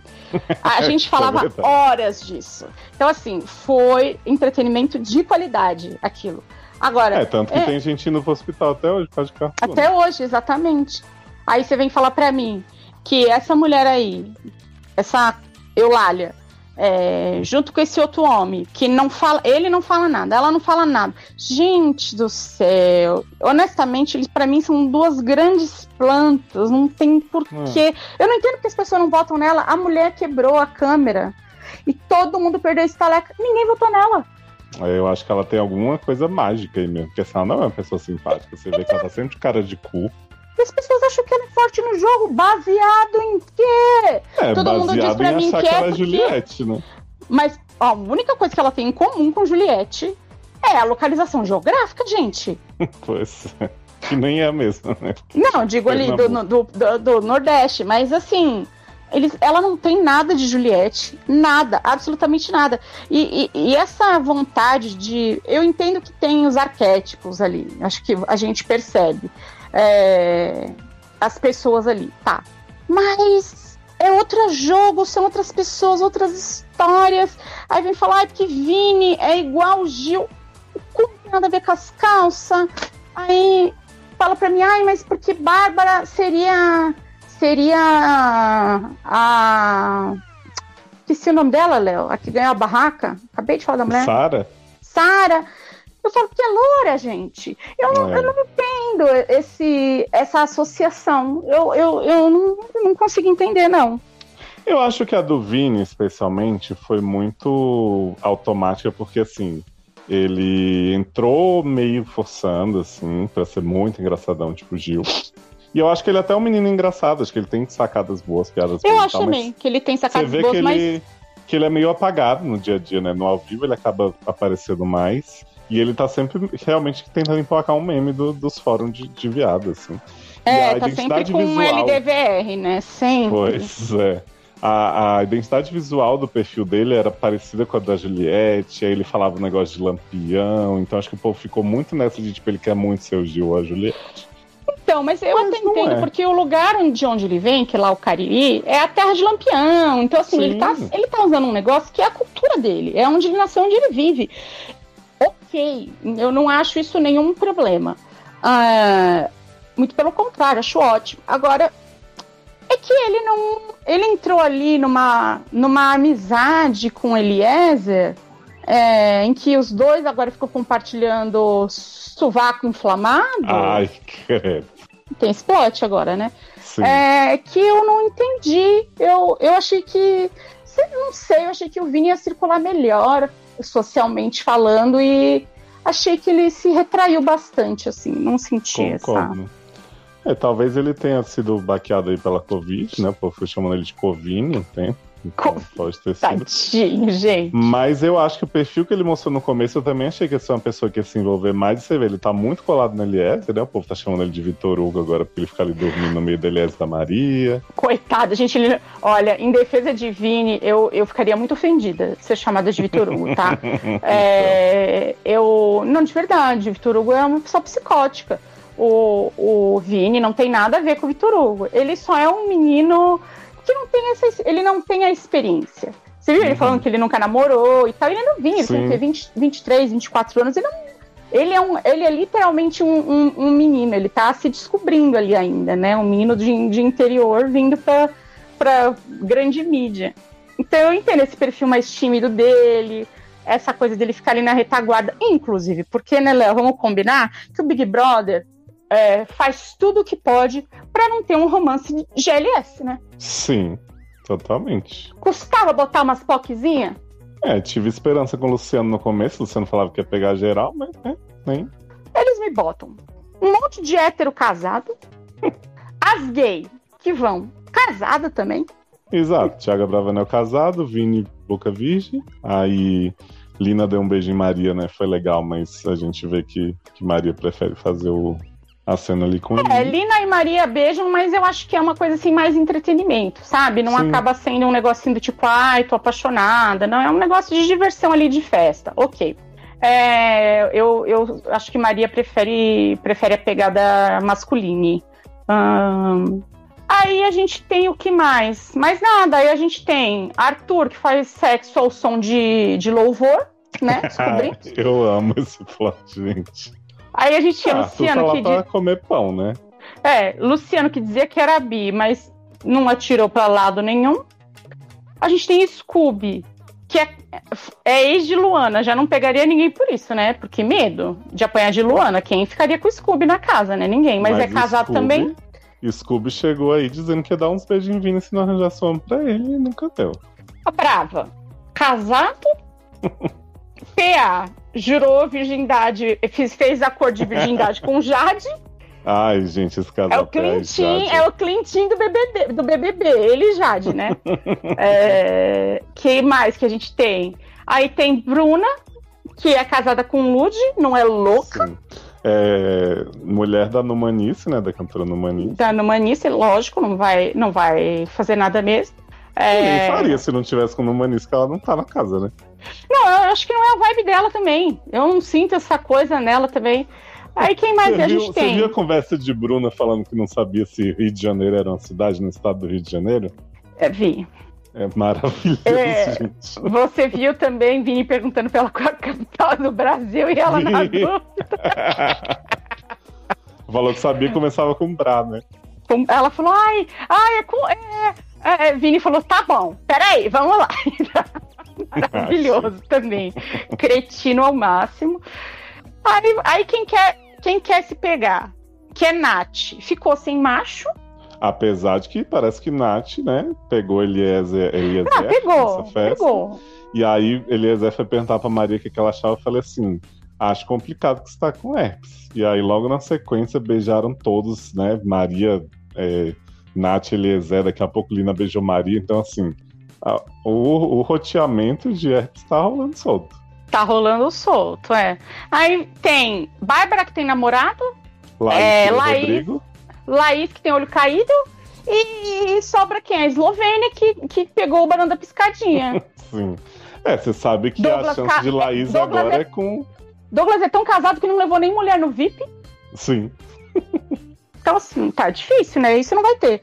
a gente falava É horas disso. Então, assim, foi entretenimento de qualidade aquilo. Agora, É, tanto que É. tem gente indo pro hospital até hoje por causa de Cartoon. né? até hoje, exatamente. Aí você vem falar pra mim que essa mulher aí, essa Eulália, é, junto com esse outro homem, que não fala, ele não fala nada, ela não fala nada. Gente do céu, honestamente, eles pra mim são duas grandes plantas, não tem porquê. Eu não entendo porque as pessoas não votam nela. A mulher quebrou a câmera e todo mundo perdeu esse taleca. Ninguém votou nela. Aí Eu acho que ela tem alguma coisa mágica aí mesmo. Porque senão ela não é uma pessoa simpática. Você vê que ela tá sempre de cara de cu. E as pessoas acham que ela é forte no jogo, baseado em quê? É, Todo mundo diz pra mim que que é é porque- Juliette, né? Mas ó, a única coisa que ela tem em comum com Juliette é a localização geográfica, gente. Pois é. Que nem é mesmo, né? Não, digo ali do, do, do- do Nordeste, mas assim, eles, ela não tem nada de Juliette, nada, absolutamente nada. E, e, e, essa vontade de. Eu entendo que tem os arquétipos ali, acho que a gente percebe. É, as pessoas ali, tá. Mas é outro jogo, são outras pessoas, outras histórias. Aí vem falar, ah, porque Vini é igual o Gil. Como tem nada a ver com as calças? Aí fala pra mim, ai, mas porque Bárbara seria. Seria a. Esqueci o nome dela, Léo, a que ganhou a barraca. Acabei de falar da mulher. Sara? Sara. Eu falo que é loura, gente. Eu não, é. eu não entendo esse, essa associação. Eu, eu, eu não, não consigo entender, não. Eu acho que a do Vini, especialmente, foi muito automática, porque assim, ele entrou meio forçando, assim, pra ser muito engraçadão, tipo Gil. E eu acho que ele é até um menino engraçado, acho que ele tem sacadas boas, piadas Eu boas acho também que ele tem sacadas você vê boas, que mas. Ele, que ele é meio apagado no dia a dia, né? No ao vivo ele acaba aparecendo mais. E ele tá sempre realmente tentando emplacar um meme do, dos fóruns de, de viado, assim. É, tá sempre com visual... LDVR, né? Sempre. Pois é. A, a, identidade visual do perfil dele era parecida com a da Juliette, aí ele falava um negócio de lampião, então acho que o povo ficou muito nessa de tipo, ele quer muito ser o Gil ou a Juliette. Então, mas eu mas até entendo, é. porque o lugar de onde ele vem, que é lá o Cariri, é a terra de Lampião. Então, assim, ele tá, ele tá usando um negócio que é a cultura dele, é onde ele nasceu, onde ele vive. Ok, eu não acho isso nenhum problema. Uh, muito pelo contrário, acho ótimo. Agora, é que ele não. Ele entrou ali numa, numa amizade com Eliezer, é, em que os dois agora ficam compartilhando sovaco inflamado. Ai, credo. Tem esse plot agora, né? Sim. É, que eu não entendi. Eu, eu achei que. Não sei, eu achei que o Vini ia circular melhor socialmente falando e achei que ele se retraiu bastante, assim, não senti Concordo. essa. É, talvez ele tenha sido baqueado aí pela Covid, né? Povo foi chamando ele de Covini um tempo. Então, pode ter sido. Tadinho, gente. Mas eu acho que o perfil que ele mostrou no começo, eu também achei que ia ser uma pessoa que ia se envolver mais. E você vê, ele tá muito colado no Eliezer, né? O povo tá chamando ele de Vitor Hugo agora, porque ele fica ali dormindo no meio do Eliezer da Maria. Coitado, gente. Ele... Olha, em defesa de Vini, eu, eu ficaria muito ofendida de ser chamada de Vitor Hugo, tá? é, eu. Não, de verdade, Vitor Hugo é uma pessoa psicótica. O, o Vini não tem nada a ver com o Vitor Hugo. Ele só é um menino que não tem essa, ele não tem a experiência. Você viu uhum. ele falando que ele nunca namorou e tal? Ele é novinho, ele tem 20, 23, 24 anos. Ele, não, ele, é, um, ele é literalmente um, um, um, menino, ele tá se descobrindo ali ainda, né? Um menino de, de interior vindo pra, pra grande mídia. Então eu entendo esse perfil mais tímido dele, essa coisa dele ficar ali na retaguarda, inclusive, porque, né, Léo, vamos combinar que o Big Brother é, faz tudo o que pode para não ter um romance de GLS, né? Sim, totalmente. Custava botar umas poquezinhas? É, tive esperança com o Luciano no começo. O Luciano falava que ia pegar geral, mas né, nem. Eles me botam um monte de hétero casado, as gay que vão casada também. Exato, Thiago Bravanel casado, Vini Boca Virgem, aí Lina deu um beijo em Maria, né? Foi legal, mas a gente vê que, que Maria prefere fazer o, a cena ali com É, Lina e Maria beijam, mas eu acho que é uma coisa assim mais entretenimento, sabe? Não Sim. acaba sendo um negocinho do tipo, ai, tô apaixonada. Não, é um negócio de diversão ali de festa. Ok. É, eu, eu acho que Maria prefere, prefere a pegada masculine. Hum, aí a gente tem o que mais? Mais nada. Aí a gente tem Arthur, que faz sexo ao som de, de louvor, né? eu amo esse plot, gente. Aí a gente tinha ah, Luciano que. Pra comer pão, né? É, Luciano que dizia que era bi, mas não atirou para lado nenhum. A gente tem Scooby, que é, é ex de Luana, já não pegaria ninguém por isso, né? Porque medo de apanhar de Luana. Quem ficaria com o Scooby na casa, né? Ninguém. Mas, mas é casado Scooby, também. Scooby chegou aí dizendo que ia dar uns beijinhos vindo se não arranjasse homem pra ele e nunca deu. A brava. Casado? PA jurou virgindade, fez, fez acordo de virgindade com Jade. Ai, gente, esse casal é o Clintin, é o Clintin do BBB, do BBB, ele e Jade, né? é, que mais que a gente tem? Aí tem Bruna, que é casada com Lud, não é louca? Sim. É, mulher da Numanice, né? Da cantora Numanice. Da Numanice, lógico, não vai, não vai fazer nada mesmo. Eu É, nem faria se não tivesse com humanisca, ela não tá na casa, né? Não, eu acho que não é a vibe dela também. Eu não sinto essa coisa nela também. Aí quem mais Você a gente você tem? viu a conversa de Bruna falando que não sabia se Rio de Janeiro era uma cidade no estado do Rio de Janeiro? É, Vi. É maravilhoso, É. gente. Você viu também Vini perguntando pela capital do Brasil e ela na Vi. dúvida. Falou que sabia começava com Bra, né? Ela falou, ai, ai, é com. É, é, Vini falou, tá bom, peraí, vamos lá. Maravilhoso também. Cretino ao máximo. Aí, aí quem, quer, quem quer se pegar? Que é Nath. Ficou sem macho. Apesar de que parece que Nath, né, pegou Eliezer, Eliezer Ah, pegou. nessa festa. Pegou. E aí Eliezer foi perguntar pra Maria o que, que ela achava. Eu falei assim: acho complicado que você tá com herpes. E aí, logo na sequência, beijaram todos, né? Maria, é, Nath, Eliezer, daqui a pouco Lina beijou Maria. Então, assim, a- o, o roteamento de herpes tá rolando solto. Tá rolando solto, é. Aí tem Bárbara, que tem namorado. Laís É, e Laís. Rodrigo. Laís, que tem olho caído. E sobra quem? A Eslovênia, que, que pegou o barão da piscadinha. Sim. É, você sabe que a Douglas chance Ca- de Laís Douglas agora é- é com. Douglas é tão casado que não levou nem mulher no VIP. Sim. Então, assim, tá difícil, né? Isso não vai ter.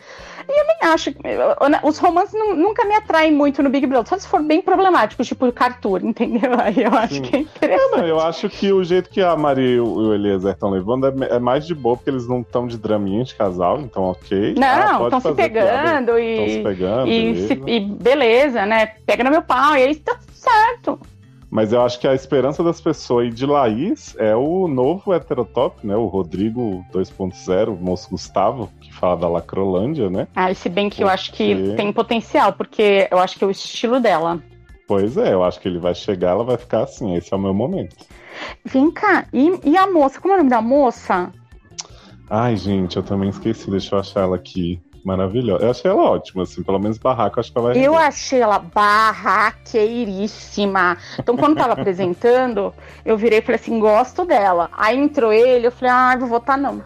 E eu nem acho. eu- Os romances nu- nunca me atraem muito no Big Brother, só se for bem problemático, tipo o Cartoon, entendeu? Aí eu acho Sim. que é É, interessante. não, eu acho que o jeito que a Maria e o Eliezer estão levando é, é mais de boa, porque eles não estão de draminha de casal, então ok. Ah, Não, estão se pegando Estão se e. pegando, E, beleza. se- e beleza, né? Pega no meu pau, e aí tá certo. Mas eu acho que a esperança das pessoas e de Laís é o novo heterotop, né? O Rodrigo 2.0, o moço Gustavo, que fala da Lacrolândia, né? Ah, se bem que eu acho que Porque- tem potencial, porque eu acho que é o estilo dela. Pois é, eu acho que ele vai chegar, ela vai ficar assim, esse é o meu momento. Vem cá, e, e a moça? Como é o nome da moça? Ai, gente, eu também esqueci, deixa eu achar ela aqui. Maravilhosa. Eu achei ela ótima, assim, pelo menos barraco, acho que ela vai. Eu render. achei ela barraqueiríssima. Então, quando tava apresentando, eu virei e falei assim: gosto dela. Aí entrou ele, eu falei: ah, vou votar não.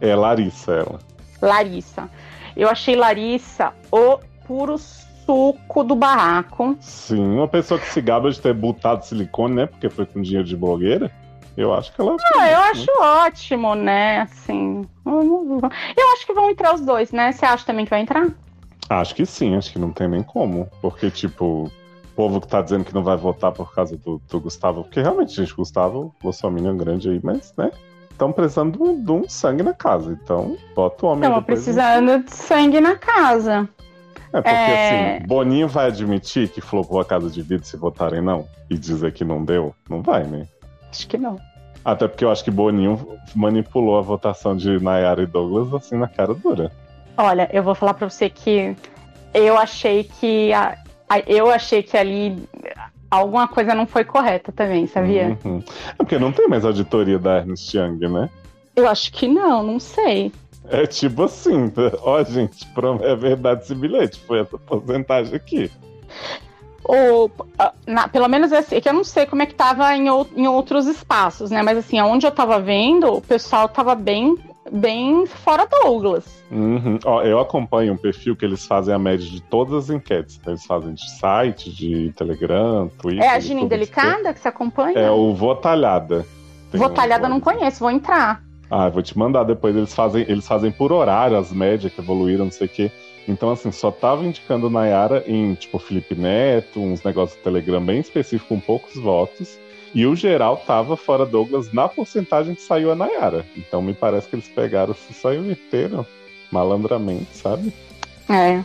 É Larissa, ela. Larissa. Eu achei Larissa o puro suco do barraco. Sim, uma pessoa que se gaba de ter botado silicone, né? Porque foi com dinheiro de blogueira. Eu acho que ela. Ah, eu acho ótimo, né? Assim. Eu acho que vão entrar os dois, né? Você acha também que vai entrar? Acho que sim, acho que não tem nem como. Porque, tipo, o povo que tá dizendo que não vai votar por causa do, do Gustavo. Porque realmente, gente, Gustavo, Bolsonaro grande aí, mas, né? Estão precisando de um, sangue na casa. Então, bota o homem Estamos precisando de sangue na casa. É, porque É. assim, Boninho vai admitir que flopou a casa de vidro se votarem não? E dizer que não deu? Não vai, né? Acho que não. Até porque eu acho que Boninho manipulou a votação de Nayara e Douglas assim na cara dura. Olha, eu vou falar pra você que eu achei que a- a- eu achei que ali alguma coisa não foi correta também, sabia? Uhum. É porque não tem mais auditoria da Ernst Young, né? Eu acho que não, não sei. É tipo assim, ó, gente, é verdade esse bilhete, foi essa porcentagem aqui. Ou, ah, na- pelo menos assim, é que eu não sei como é que tava em, ou- em outros espaços, né? Mas assim, onde eu tava vendo, o pessoal tava bem, bem fora Douglas. Uhum. Ó, eu acompanho um perfil que eles fazem a média de todas as enquetes. Eles fazem de site, de Telegram, Twitter. É a Gina Indelicada que você acompanha? É o Votalhada. Tem Votalhada eu um- não conheço, vou entrar. Ah, eu vou te mandar depois. Eles fazem, eles fazem por horário as médias que evoluíram, não sei o quê. Então, assim, só tava indicando Nayara em, tipo, Felipe Neto, uns negócios do Telegram bem específicos, com poucos votos. E o geral tava fora Douglas na porcentagem que saiu a Nayara. Então, me parece que eles pegaram, se só inverteram malandramente, sabe? É.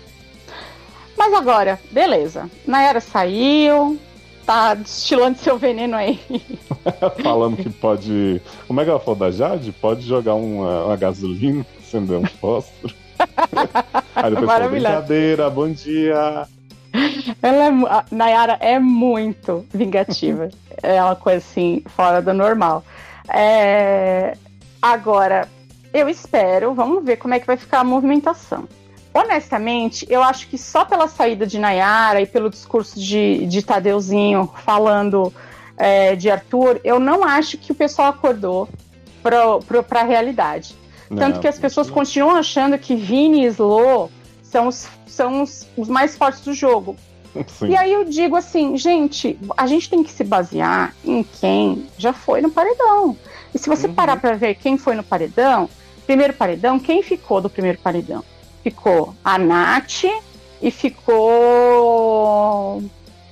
Mas agora, beleza. Nayara saiu, tá destilando seu veneno aí. Falando que pode. Como é que ela falou da Jade? Pode jogar uma, uma gasolina, acender um fósforo. Aí depois brincadeira, bom dia. Ela é, Nayara é muito vingativa. é uma coisa assim, fora do normal. É, Agora, eu espero, vamos ver como é que vai ficar a movimentação. Honestamente, eu acho que só pela saída de Nayara e pelo discurso de, de Tadeuzinho falando é, de Arthur, eu não acho que o pessoal acordou para a realidade. Tanto Não, que as pessoas não. continuam achando que Vini e Slo São os, são os, os mais fortes do jogo. Sim. E aí eu digo assim, gente, a gente tem que se basear em quem já foi no paredão. E se você Uhum. parar pra ver quem foi no paredão, primeiro paredão, quem ficou do primeiro paredão? Ficou a Nath e ficou.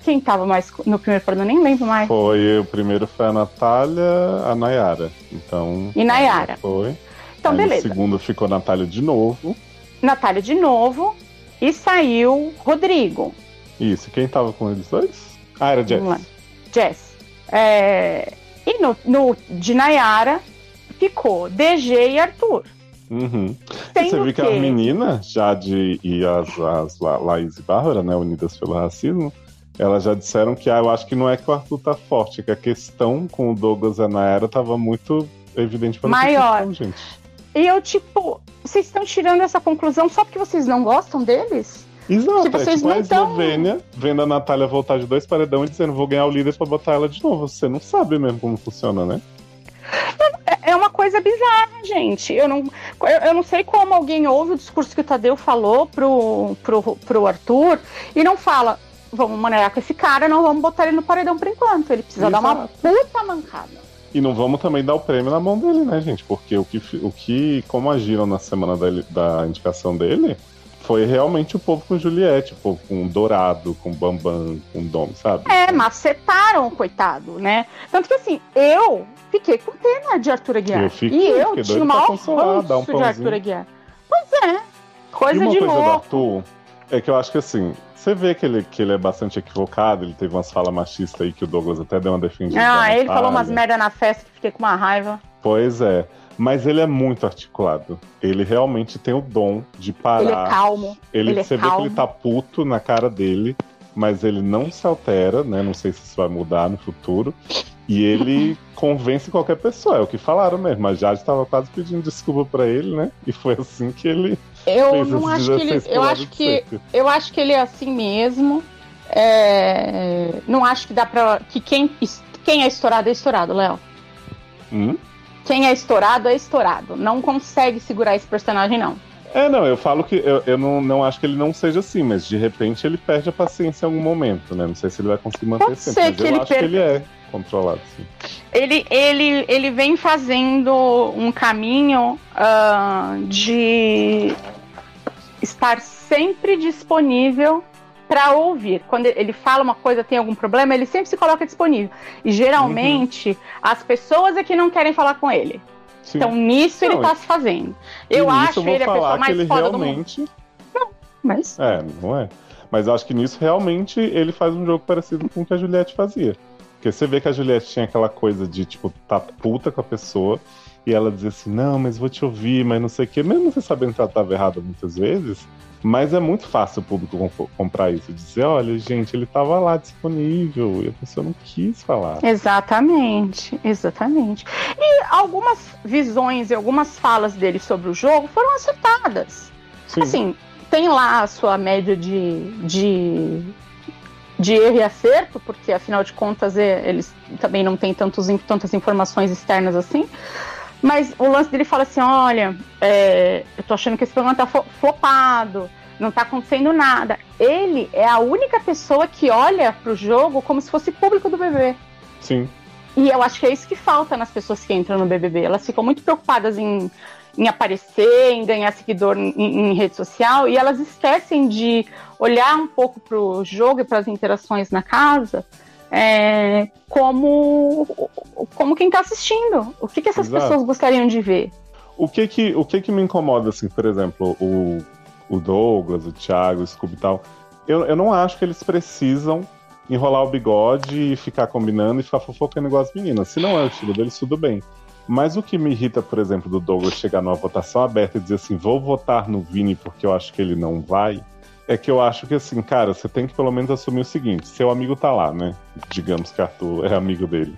Quem tava mais no primeiro paredão? Nem lembro mais. Foi, o primeiro foi a Natália, a Nayara. Então. E Nayara. Foi. Então, Aí beleza. segundo ficou a Natália de novo. Natália de novo. E saiu Rodrigo. Isso, quem tava com eles dois? Ah, era Jess. Jess. É, E no, no de Nayara ficou DG e Arthur. Uhum. E você viu que que- as meninas, Jade e as, as La- Laís e Bárbara, né, unidas pelo racismo, elas já disseram que ah, eu acho que não é que o Arthur tá forte, é que a questão com o Douglas e a Nayara tava muito evidente para Maior. gente. E eu, tipo, vocês estão tirando essa conclusão só porque vocês não gostam deles? Exato, Que é vocês tipo a não tão- Eslovênia vendo a Natália voltar de dois paredão e dizendo vou ganhar o líder pra botar ela de novo. Você não sabe mesmo como funciona, né? É- É uma coisa bizarra, gente. Eu não, eu, não sei como alguém ouve o discurso que o Tadeu falou pro, pro, pro Arthur e não fala, vamos maneirar com esse cara, não vamos botar ele no paredão por enquanto. Ele precisa dar uma Exato. puta mancada. E não vamos também dar o prêmio na mão dele, né, gente? Porque o que, o que como agiram na semana da, da indicação dele, foi realmente o povo com Juliette, o povo com Dourado, com Bambam, com Dom, sabe? É, macetaram o coitado, né? Tanto que assim, eu fiquei com pena de Arthur Aguiar. Eu fiquei, e eu fiquei tinha maior consolar, um de. Arthur Aguiar. Pois é, E coisa uma de coisa do louco. Arthur é que eu acho que assim, você vê que ele, que ele é bastante equivocado, ele teve umas falas machistas aí que o Douglas até deu uma defendida. Ah, ele falou umas merda na festa que fiquei com uma raiva. Pois é. Mas ele é muito articulado. Ele realmente tem o dom de parar. Ele é calmo. Ele, ele é você vê que ele tá puto na cara dele, mas ele não se altera, né? Não sei se isso vai mudar no futuro. E ele convence qualquer pessoa, é o que falaram mesmo. A Jade tava quase pedindo desculpa pra ele, né? E foi assim que ele Eu não acho que ele. 16 Eu acho que. Eu acho que ele é assim mesmo. É, Não acho que dá pra. Que quem, quem é estourado é estourado, Léo. Hum? Quem é estourado é estourado. Não consegue segurar esse personagem, não. É, não, eu falo que eu, eu não, não acho que ele não seja assim, mas de repente ele perde a paciência em algum momento, né? Não sei se ele vai conseguir manter Pode sempre, mas que eu ele acho que ele é controlado, sim. Ele, ele, ele vem fazendo um caminho ah, de estar sempre disponível para ouvir. Quando ele fala uma coisa, tem algum problema, ele sempre se coloca disponível. E geralmente as pessoas é que não querem falar com ele. Sim. Então nisso ele Não, tá se fazendo. Eu acho eu ele a pessoa que mais ele foda do mundo. realmente Mas É, não é. Mas acho que nisso realmente ele faz um jogo parecido com o que a Juliette fazia. Porque você vê que a Juliette tinha aquela coisa de, tipo, tá puta com a pessoa e ela dizia assim: não, mas vou te ouvir, mas não sei o quê. Mesmo você sabendo que ela tava errada muitas vezes, mas é muito fácil o público com- comprar isso. Dizer: olha, gente, ele tava lá disponível e a pessoa não quis falar. Exatamente, exatamente. E algumas visões e algumas falas dele sobre o jogo foram acertadas. Sim, Assim, tem lá a sua média de, de, de erro e acerto, porque afinal de contas é- eles também não têm tantos, tantas informações externas assim. Mas o lance dele fala assim: olha, é, eu tô achando que esse programa tá flopado, não tá acontecendo nada. Ele é a única pessoa que olha pro jogo como se fosse público do bebê. sim. E eu acho que é isso que falta nas pessoas que entram no BBB. Elas ficam muito preocupadas em, em aparecer, em ganhar seguidor em, em rede social, e elas esquecem de olhar um pouco pro jogo e para as interações na casa é, como, como quem está assistindo. O que, que essas Exato. pessoas gostariam de ver? O que que, o que que me incomoda, assim, por exemplo, o, o Douglas, o Thiago, o Scooby e tal, eu, eu não acho que eles precisam enrolar o bigode e ficar combinando e ficar fofocando igual as meninas. Se não é o estilo deles, tudo bem. Mas o que me irrita, por exemplo, do Douglas chegar numa votação aberta e dizer assim, vou votar no Vini porque eu acho que ele não vai, é que eu acho que assim, cara, você tem que pelo menos assumir o seguinte, seu amigo tá lá, né? Digamos que Arthur é amigo dele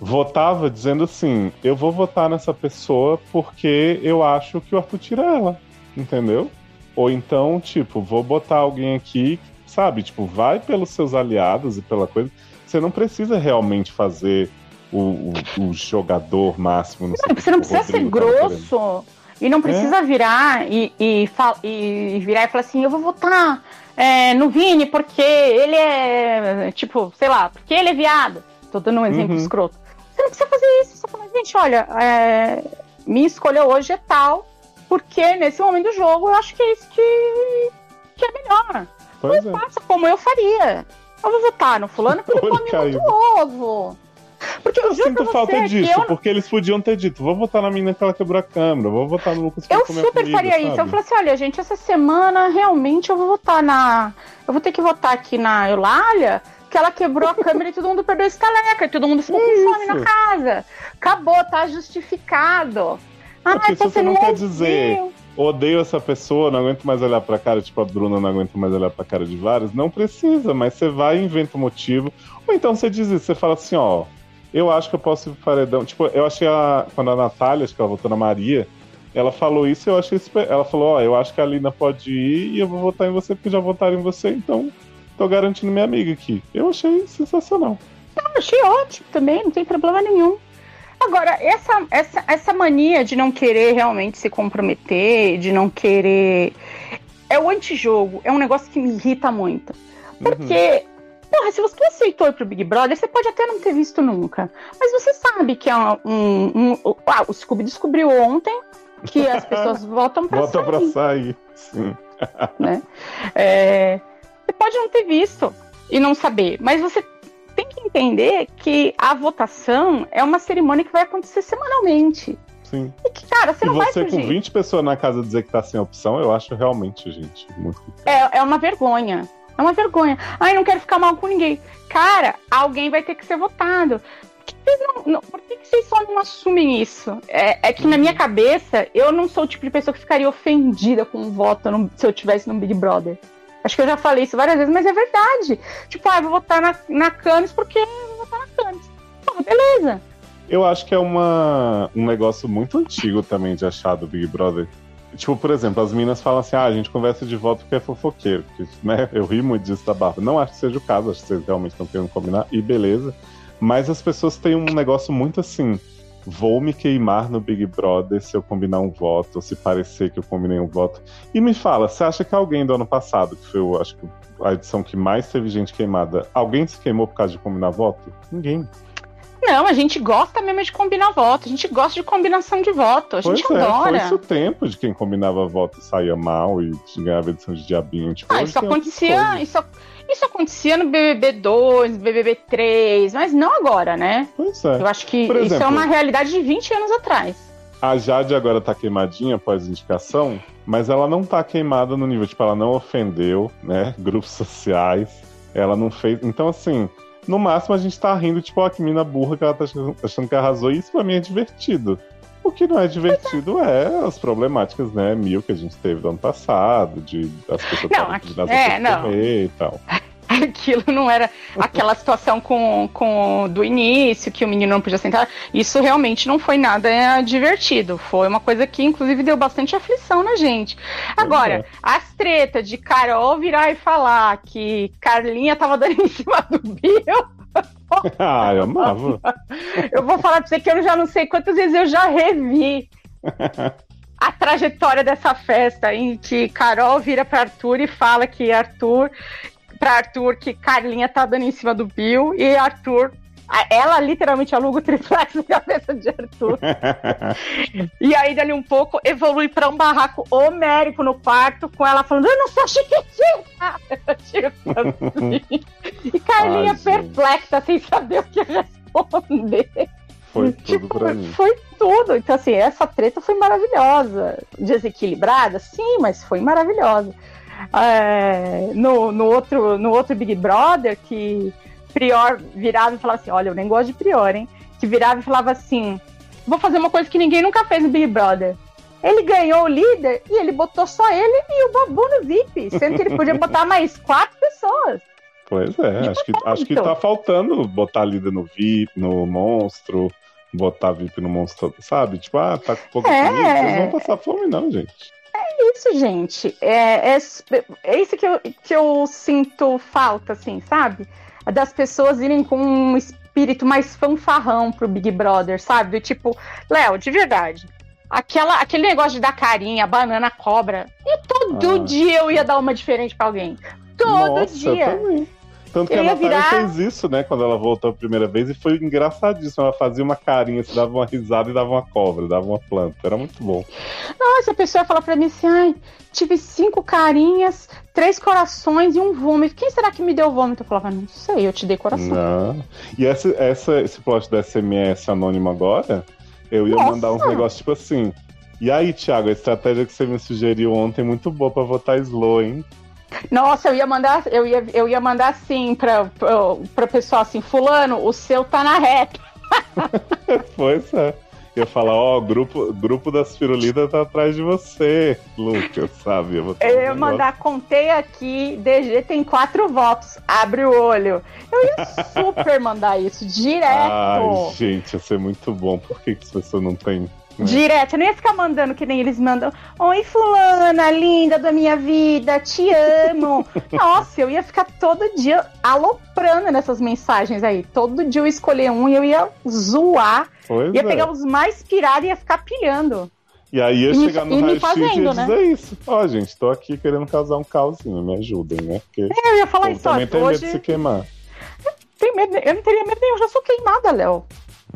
votava dizendo assim: eu vou votar nessa pessoa porque eu acho que o Arthur tira ela, entendeu? Ou então, tipo, vou botar alguém aqui, sabe? Tipo, vai pelos seus aliados e pela coisa. Você não precisa realmente fazer o, o- o jogador máximo. Não sei o que Você não precisa ser querendo. grosso. E não precisa virar e, e, e virar e falar assim, eu vou votar é, no Vini porque ele é, tipo, sei lá, porque ele é viado. Tô dando um exemplo Uhum. escroto. Você não precisa fazer isso. Você fala, gente, olha, é, minha escolha hoje é tal, porque nesse momento do jogo eu acho que é isso que, que é melhor. Pois é. Faça como eu faria. Eu vou votar no fulano porque ele come muito ovo. Porque eu sinto falta que disso, eu, porque eles podiam ter dito, vou votar na menina que ela quebrou a câmera, vou votar no Lucas que eu super comigo, faria isso. Eu sabe? falei assim, olha, gente, essa semana realmente eu vou votar na... Eu vou ter que votar aqui na Eulália, que ela quebrou a câmera e todo mundo perdeu estaleca, e todo mundo ficou com fome Isso. na casa. Acabou, tá justificado. Ah, então você não quer dizer, Odeio essa pessoa, não aguento mais olhar pra cara, tipo a Bruna não aguenta mais olhar pra cara de vários. Não precisa, mas você vai e inventa um motivo. Ou então você diz isso, você fala assim, ó, eu acho que eu posso ir pro paredão. Tipo, eu achei a. Quando a Natália, acho que ela votou na Maria, ela falou isso, eu achei super. Ela falou, ó, eu acho que a Lina pode ir e eu vou votar em você porque já votaram em você, então tô garantindo minha amiga aqui. Eu achei sensacional. Eu achei ótimo também, não tem problema nenhum. Agora, essa, essa, essa mania de não querer realmente se comprometer, de não querer. É o antijogo, é um negócio que me irrita muito. Porque, porra, se você aceitou ir pro Big Brother, você pode até não ter visto nunca. Mas você sabe que é um. um, um- ah, o Scooby descobriu ontem que as pessoas votam pra Volta sair. pra sair. Sim. É, você pode não ter visto e não saber, mas você tem que entender que a votação é uma cerimônia que vai acontecer semanalmente. Sim. E que, cara, você e não vai você com fugir. 20 pessoas na casa dizer que tá sem opção, eu acho realmente, gente, muito. É, é uma vergonha. É uma vergonha. Ai, não quero ficar mal com ninguém. Cara, alguém vai ter que ser votado. Não, não- por que vocês só não assumem isso? É, é que na minha cabeça, eu não sou o tipo de pessoa que ficaria ofendida com um voto no- se eu tivesse no Big Brother. Acho que eu já falei isso várias vezes, mas é verdade. Tipo, ah, vou votar na, na porque eu vou votar na Cannes. Pô, beleza. Eu acho que é uma, um negócio muito antigo também de achar do Big Brother. Tipo, por exemplo, as minas falam assim: ah, a gente conversa de voto porque é fofoqueiro. Porque, né, eu ri muito disso da Bárbara. Não acho que seja o caso, acho que vocês realmente estão querendo combinar, e beleza. Mas as pessoas têm um negócio muito assim: vou me queimar no Big Brother se eu combinar um voto, ou se parecer que eu combinei um voto. E me fala, você acha que alguém do ano passado, que foi, eu acho que a edição que mais teve gente queimada, alguém se queimou por causa de combinar voto? Ninguém. Não, a gente gosta mesmo de combinar voto. A gente gosta de combinação de voto. A gente pois é, adora. foi o tempo de quem combinava voto saía mal e ganhava edição de diabinho. Tipo, Ah, isso acontecia, isso, isso acontecia no BBB 2, BBB 3, mas não agora, né? Pois é. Eu acho que Por isso é exemplo- uma realidade de 20 anos atrás. A Jade agora tá queimadinha após indicação, mas ela não tá queimada no nível, tipo, ela não ofendeu, né? Grupos sociais. Ela não fez. Então, assim, no máximo a gente tá rindo, tipo, ó, que mina burra que ela tá achando, que arrasou, e isso pra mim é divertido. O que não é divertido é as problemáticas, né, mil que a gente teve do ano passado, de as pessoas Não, aqui- é, não. comer e tal. Aquilo não era aquela situação com, com do início, que o menino não podia sentar. Isso realmente não foi nada é, divertido. Foi uma coisa que, inclusive, deu bastante aflição na gente. Agora, é. as tretas de Carol virar e falar que Carlinha tava dando em cima do Bill. ah, eu amava. Eu vou falar pra você que eu já não sei quantas vezes eu já revi a trajetória dessa festa em que Carol vira pra Arthur e fala que Arthur pra Arthur que Carlinha tá dando em cima do Bill e Arthur ela literalmente aluga o triplex na cabeça de Arthur. E aí, dali um pouco, evolui pra um barraco homérico no quarto, com ela falando: Eu não sou chiquitinha! Tipo assim. E Carlinha Ai, perplexa, sem saber o que responder. Foi tudo Tipo, pra mim. foi tudo. Então, assim, essa treta foi maravilhosa. Desequilibrada, sim, mas foi maravilhosa. É, no, no, outro, no outro Big Brother, que Prior virava e falava assim: Olha, eu nem gosto de Prior, hein? Que virava e falava assim: Vou fazer uma coisa que ninguém nunca fez no Big Brother. Ele ganhou o líder e ele botou só ele e o Babu no VIP, sendo que ele podia botar mais quatro pessoas. Pois é, acho que, acho que tá faltando botar líder no VIP, no monstro, botar VIP no monstro, sabe? Tipo, ah, tá com pouco É. vocês não vão passar fome, não, gente. Isso, gente. É, é, é isso que eu, que eu sinto falta, assim, sabe? Das pessoas irem com um espírito mais fanfarrão pro Big Brother, sabe? Do tipo, Léo, de verdade, Aquela, aquele negócio de dar carinha, banana, cobra. E todo Ah. dia eu ia dar uma diferente pra alguém. Todo Nossa, dia. também. Tanto que a ia Natália virar- fez isso, né, quando ela voltou a primeira vez, e foi engraçadíssimo. Ela fazia uma carinha, se dava uma risada e dava uma cobra, dava uma planta. Era muito bom. Nossa, a pessoa fala pra mim assim: ai, tive cinco carinhas, três corações e um vômito. Quem será que me deu vômito? Eu falava, não sei, eu te dei coração. Não. E essa, essa, esse plot do SMS anônimo agora, eu ia Nossa. mandar uns negócios tipo assim. E aí, Thiago, a estratégia que você me sugeriu ontem é muito boa pra votar slow, hein? Nossa, eu ia mandar, eu ia, eu ia mandar assim pra, pra, pra pessoal assim, fulano, o seu tá na reta. Pois é. Eu ia falar, ó, o grupo, grupo das firulitas tá atrás de você, Lucas, sabe? Eu, Eu ia mandar, contei aqui, DG tem quatro votos, abre o olho. Eu ia super mandar isso, direto. Ai, gente, ia ser muito bom. Por que, que as pessoas não têm. Né? Direto, eu não ia ficar mandando que nem eles mandam. Oi, fulana, linda da minha vida, te amo. Nossa, eu ia ficar todo dia aloprando nessas mensagens aí. Todo dia eu ia escolher um e eu ia zoar. Pois Ia é. pegar os mais pirados e ia ficar pilhando. E aí ia E me- chegar no e me raio-x e fazendo, ia né? dizer isso. Ó, gente, tô aqui querendo causar um caosinho, me ajudem, né? Porque Eu ia falar isso, ó, também tem medo de se hoje queimar. tem medo, eu não teria medo nenhum, eu já sou queimada, Léo.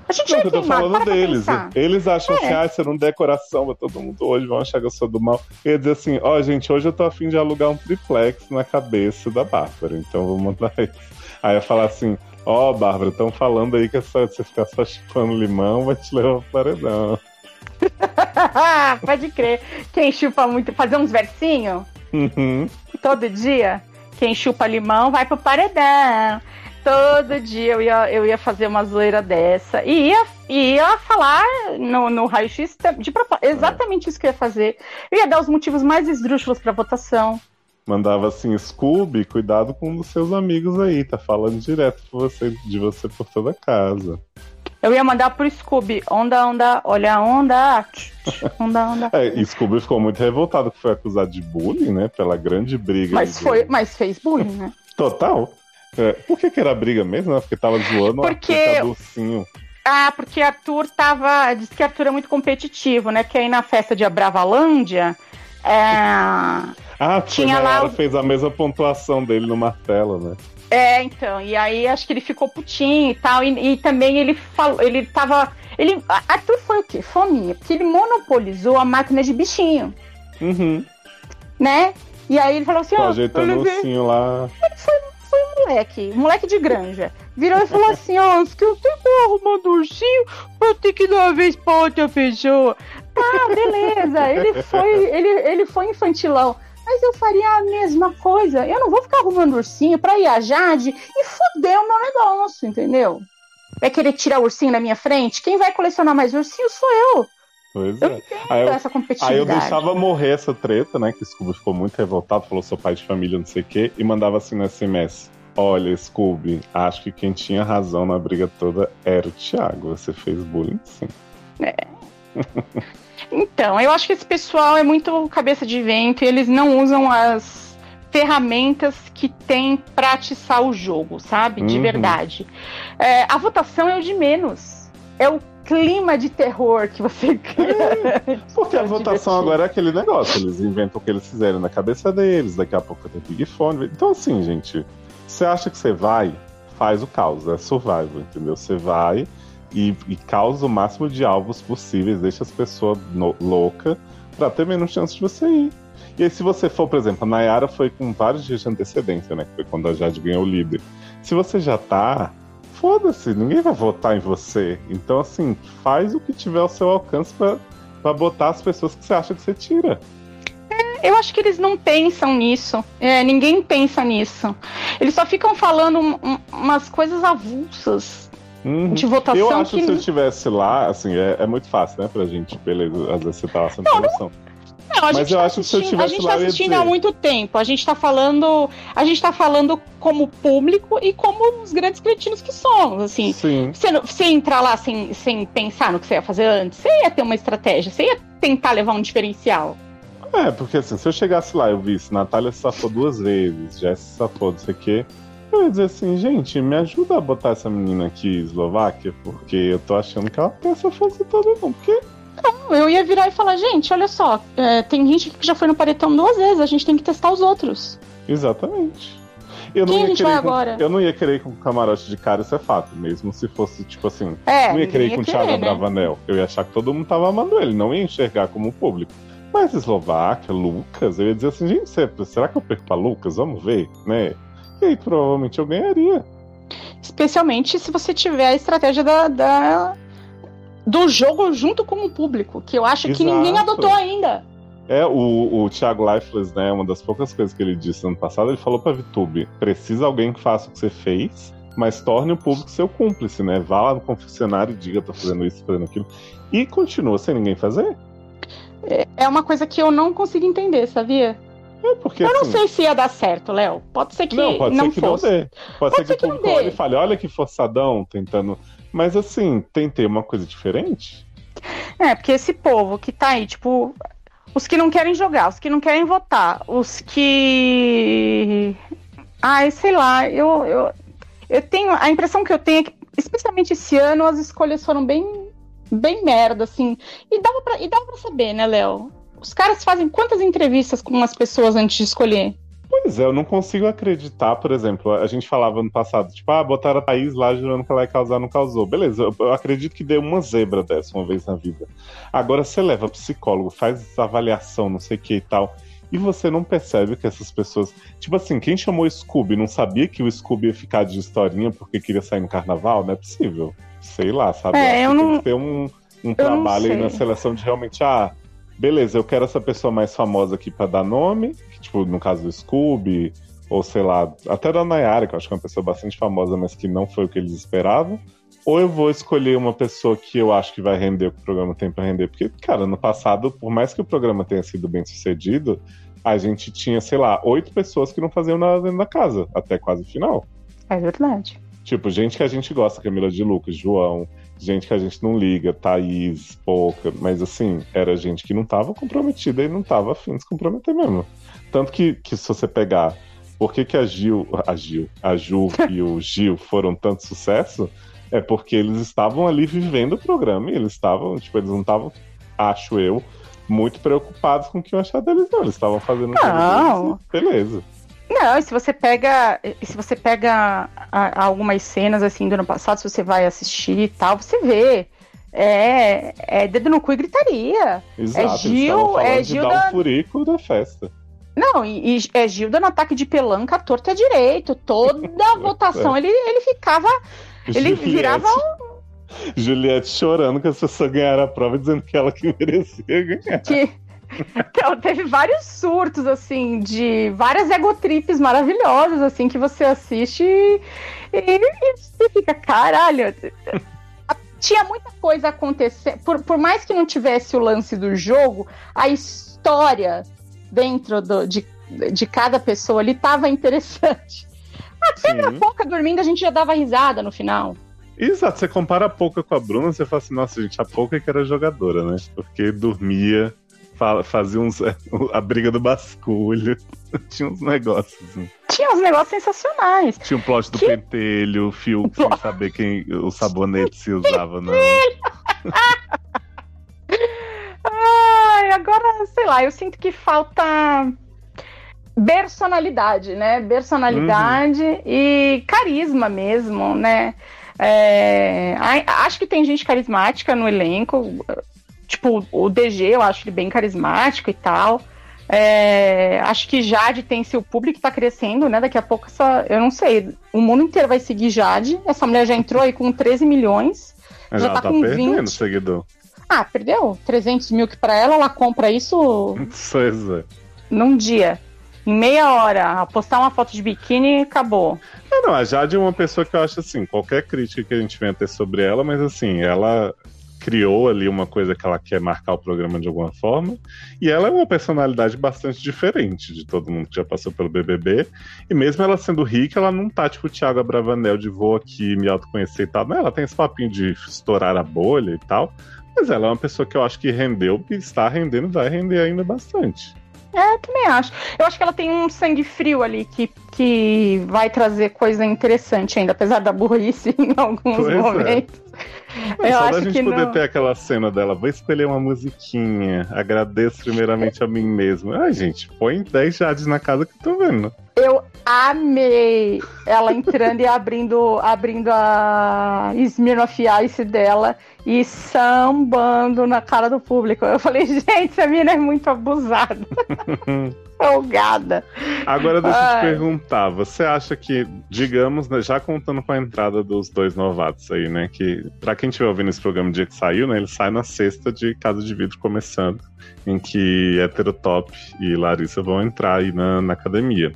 A gente Não, é que eu tô falando deles. Eles acham É. assim, ah, se eu não der coração pra todo mundo hoje, vão achar que eu sou do mal. Ia dizer assim, ó, gente, hoje eu tô afim de alugar um triplex na cabeça da Bárbara, então vou mandar isso. Aí eu ia falar assim, ó, Bárbara, estão falando aí que é só, você ficar só chupando limão vai te levar pro paredão. Pode crer. Quem chupa muito, fazer uns versinhos Uhum. todo dia. Quem chupa limão vai pro paredão. Todo dia eu ia, eu ia fazer uma zoeira dessa. E ia, ia falar no, no raio-x de propósito. Exatamente isso que eu ia fazer. Eu ia dar os motivos mais esdrúxulos pra votação. Mandava assim, Scooby, cuidado com um dos seus amigos aí, tá falando direto você, de você por toda a casa. Eu ia mandar pro Scooby. Onda, onda, olha a onda. Onda, onda. É, Scooby ficou muito revoltado que foi acusado de bullying, né? Pela grande briga. Mas, foi, mas fez bullying, né? Total. É, por que, que era briga mesmo? né? Porque tava zoando Porque- o Arthur tá docinho. Ah, porque Arthur tava. Diz que Arthur é muito competitivo, né? Que aí na festa de Abravalândia. É, Ah, Tinha tinha lá fez a mesma pontuação dele no martelo, né? é, então. E aí acho que ele ficou putinho e tal. E, e também ele falou. Ele tava. Ele, Arthur foi o quê? Fominha. Porque ele monopolizou a máquina de bichinho, Uhum. né? E aí ele falou assim: Tô ó, ajeitando eu o ursinho lá. Moleque, moleque de granja. Virou e falou assim, ó, que eu tenho arrumando ursinho pra ter que dar uma vez pra outra pessoa. Tá, beleza. Ele foi, ele, ele foi infantilão. Mas eu faria a mesma coisa. Eu não vou ficar arrumando ursinho pra ir a Jade e foder o meu negócio, entendeu? Vai querer tirar o ursinho na minha frente? Quem vai colecionar mais ursinho sou eu. Pois Eu é. Aí eu, essa aí eu deixava morrer essa treta, né? Que o Scooby ficou muito revoltado, falou sou pai de família, não sei o quê, e mandava assim no SMS. Olha, Scooby, acho que quem tinha razão na briga toda era o Thiago. Você fez bullying, sim. Então, eu acho que esse pessoal é muito cabeça de vento e eles não usam as ferramentas que tem pra atiçar o jogo, sabe? De Uhum. verdade. É, a votação é o de menos. É o clima de terror que você cria. Porque a É votação agora é aquele negócio, eles inventam o que eles fizerem na cabeça deles, daqui a pouco tem Big Fone. Então, assim, gente, você acha que você vai, faz o caos, é survival, entendeu? Você vai e, e causa o máximo de alvos possíveis, deixa as pessoas loucas pra ter menos chance de você ir. E aí, se você for, por exemplo, a Nayara foi com vários dias de antecedência, né? Que foi quando a Jade ganhou o líder. Se você já tá, foda-se, ninguém vai votar em você. Então, assim, faz o que tiver ao seu alcance pra botar as pessoas que você acha que você tira. Eu acho que eles não pensam nisso. É, ninguém pensa nisso. Eles só ficam falando um- um- umas coisas avulsas Uhum. de votação Eu acho que. que se eu estivesse lá, assim, é, é muito fácil, né, pra gente, beleza, às vezes você tá lá sem. Não, a Mas gente eu tá acho que se eu assistindo, a tivesse gente lá, tá eu ia assistindo dizer. há muito tempo. A gente tá falando, a gente tá falando como público e como os grandes cretinos que somos, assim. Sim. Você, você entrar lá sem, sem pensar no que você ia fazer antes, você ia ter uma estratégia, você ia tentar levar um diferencial. É, porque assim, se eu chegasse lá e eu visse Natália se safou duas vezes, Jess se safou, não sei o quê, eu ia dizer assim, gente, me ajuda a botar essa menina aqui, Eslováquia, porque eu tô achando que ela tem essa força toda, não. Porque Eu ia virar e falar, gente, olha só, é, tem gente que já foi no paredão duas vezes, a gente tem que testar os outros. Exatamente. Eu Quem não a ia gente vai com- agora? Eu não ia querer ir com camarote de cara, isso é fato. Mesmo se fosse, tipo assim. É, não ia querer ir com o ia Thiago né? Bravanel. Eu ia achar que todo mundo tava amando ele, não ia enxergar como público. Mas Eslováquia, Lucas, eu ia dizer assim, gente, será- que eu perco pra Lucas? Vamos ver, né? E aí provavelmente eu ganharia. Especialmente se você tiver a estratégia da, da- do jogo junto com o público, que eu acho que Exato. ninguém adotou ainda. É, o, o Thiago Leifers, né, uma das poucas coisas que ele disse ano passado, ele falou pra VTube, precisa alguém que faça o que você fez, mas torne o público seu cúmplice, né? Vá lá no confessionário e diga, tô fazendo isso, fazendo aquilo. E continua sem ninguém fazer. É uma coisa que eu não consigo entender, sabia? É porque, Eu não assim, sei se ia dar certo, Léo. Pode ser que Não, pode não ser que fosse. não dê. Pode, ser que ser o que não público dê. olhe e fale, olha que forçadão, tentando. Mas assim, tentei uma coisa diferente. É, porque esse povo que tá aí, tipo, os que não querem jogar, os que não querem votar, os que. Ai, sei lá, eu, eu, eu tenho. A impressão que eu tenho é que, especialmente esse ano, as escolhas foram bem, bem merda, assim. E dava pra, e dava pra saber, né, Léo? Os caras fazem quantas entrevistas com as pessoas antes de escolher? Pois é, eu não consigo acreditar, por exemplo, a gente falava no passado, tipo, ah, botaram a Thaís lá jurando que ela ia causar, não causou. Beleza, eu, eu acredito que deu uma zebra dessa uma vez na vida. Agora você leva psicólogo, faz avaliação, não sei o que e tal, e você não percebe que essas pessoas. Tipo assim, quem chamou Scooby não sabia que o Scooby ia ficar de historinha porque queria sair no carnaval? Não é possível. Sei lá, sabe? É, eu não- Tem que ter um, um trabalho aí na seleção de realmente, ah, beleza, eu quero essa pessoa mais famosa aqui pra dar nome, que, tipo, no caso do Scooby, ou sei lá, até da Nayara, que eu acho que é uma pessoa bastante famosa, mas que não foi o que eles esperavam. Ou eu vou escolher uma pessoa que eu acho que vai render o que o programa tem pra render. Porque, cara, no passado, por mais que o programa tenha sido bem sucedido, a gente tinha, sei lá, oito pessoas que não faziam nada dentro da casa, até quase o final. É verdade. Tipo, gente que a gente gosta, Camila de Lucas, João, gente que a gente não liga, Thaís, Pouca, mas assim, era gente que não tava comprometida e não tava afim de se comprometer mesmo. Tanto que, que se você pegar por que, que a Gil, a Gil, a Ju e o Gil foram tanto sucesso, é porque eles estavam ali vivendo o programa e eles estavam, tipo, eles não estavam, acho eu, muito preocupados com o que eu achar deles, não. Eles estavam fazendo Não. deles beleza. Não, e se você pega, e se você pega a- algumas cenas assim do ano passado, se você vai assistir e tal, você vê. É, é dedo no cu e gritaria. Exato, eles Gil- é Gil da- um furico da festa. Não, e, e é Gil dando ataque de pelanca torta direito. Toda a votação ele, ele ficava. Ele virava Juliette chorando que as pessoas ganharam a prova dizendo que ela que merecia ganhar. que. Então, teve vários surtos, assim, de várias egotripes maravilhosas, assim, que você assiste e, e você fica, caralho. Tinha muita coisa acontecendo. Por, por mais que não tivesse o lance do jogo, a história dentro do- de, de cada pessoa ali tava interessante. A Sim. pouca dormindo, a gente já dava risada no final. Exato, você compara a Pouca com a Bruna, você fala assim, nossa, gente, a Pouca que era jogadora, né? Porque dormia, fa- fazia uns, a briga do basculho, tinha uns negócios. assim. Tinha uns negócios sensacionais. Tinha o plot do Que- pentelho, o fio sem saber quem o sabonete se usava, não. Ai, agora, sei lá, eu sinto que falta personalidade, né? Personalidade e carisma mesmo, né? É, acho que tem gente carismática no elenco. Tipo, o DG, eu acho ele bem carismático e tal. É, acho que Jade tem seu público que tá crescendo, né? Daqui a pouco essa. Eu não sei. O mundo inteiro vai seguir Jade. Essa mulher já entrou aí com 13 milhões. Mas Já ela tá tá com perdendo 20. seguidor. Ah, perdeu 300 mil que pra ela, ela compra isso é. num dia. Em meia hora, postar uma foto de biquíni acabou. Ah, não, a Jade é uma pessoa que eu acho assim, qualquer crítica que a gente venha ter sobre ela, mas assim, ela criou ali uma coisa que ela quer marcar o programa de alguma forma, e ela é uma personalidade bastante diferente de todo mundo que já passou pelo BBB, e mesmo ela sendo rica, ela não tá tipo o Thiago Abravanel de vou aqui me autoconhecer e tal, não, ela tem esse papinho de estourar a bolha e tal, mas ela é uma pessoa que eu acho que rendeu, está rendendo, vai render ainda bastante. É, também acho. Eu acho que ela tem um sangue frio ali que, que vai trazer coisa interessante ainda, apesar da burrice em alguns Pois é. momentos. É Eu só da acho gente que poder não. ter aquela cena dela, vou escolher uma musiquinha, agradeço primeiramente a mim mesmo. Ai, gente, põe 10 jades na casa que eu tô vendo. Eu amei ela entrando e abrindo, abrindo a Smirnoff Ice dela e sambando na cara do público. Eu falei, gente, essa menina é muito abusada. Folgada. Agora deixa eu te perguntar, você acha que, digamos, né, já contando com a entrada dos dois novatos aí, né? Que pra quem estiver ouvindo esse programa dia que saiu, né? Ele sai na sexta de Casa de Vidro começando, em que Heterotop e Larissa vão entrar aí na, na academia.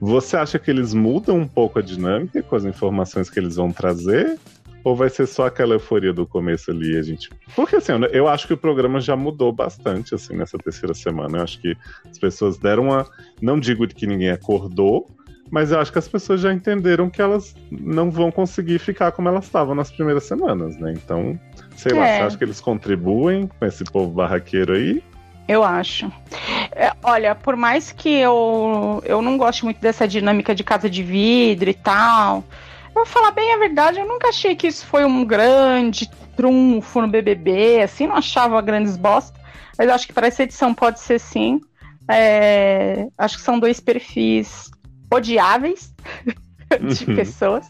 Você acha que eles mudam um pouco a dinâmica com as informações que eles vão trazer? Ou vai ser só aquela euforia do começo ali, a gente. Porque assim, eu- acho que o programa já mudou bastante, assim, nessa terceira semana. Eu acho que as pessoas deram uma. Não digo que ninguém acordou, mas eu acho que as pessoas já entenderam que elas não vão conseguir ficar como elas estavam nas primeiras semanas, né? Então, sei lá, É. você acha que eles contribuem com esse povo barraqueiro aí? Eu acho. É, olha, por mais que eu, eu não goste muito dessa dinâmica de casa de vidro e tal, vou falar bem a verdade, eu nunca achei que isso foi um grande trunfo no BBB, assim, não achava grandes bosta, mas acho que para essa edição pode ser sim. É, acho que são dois perfis odiáveis de Uhum. pessoas.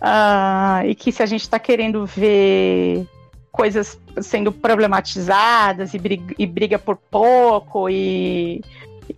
Ah, e que se a gente está querendo ver coisas sendo problematizadas e briga, e briga por pouco e,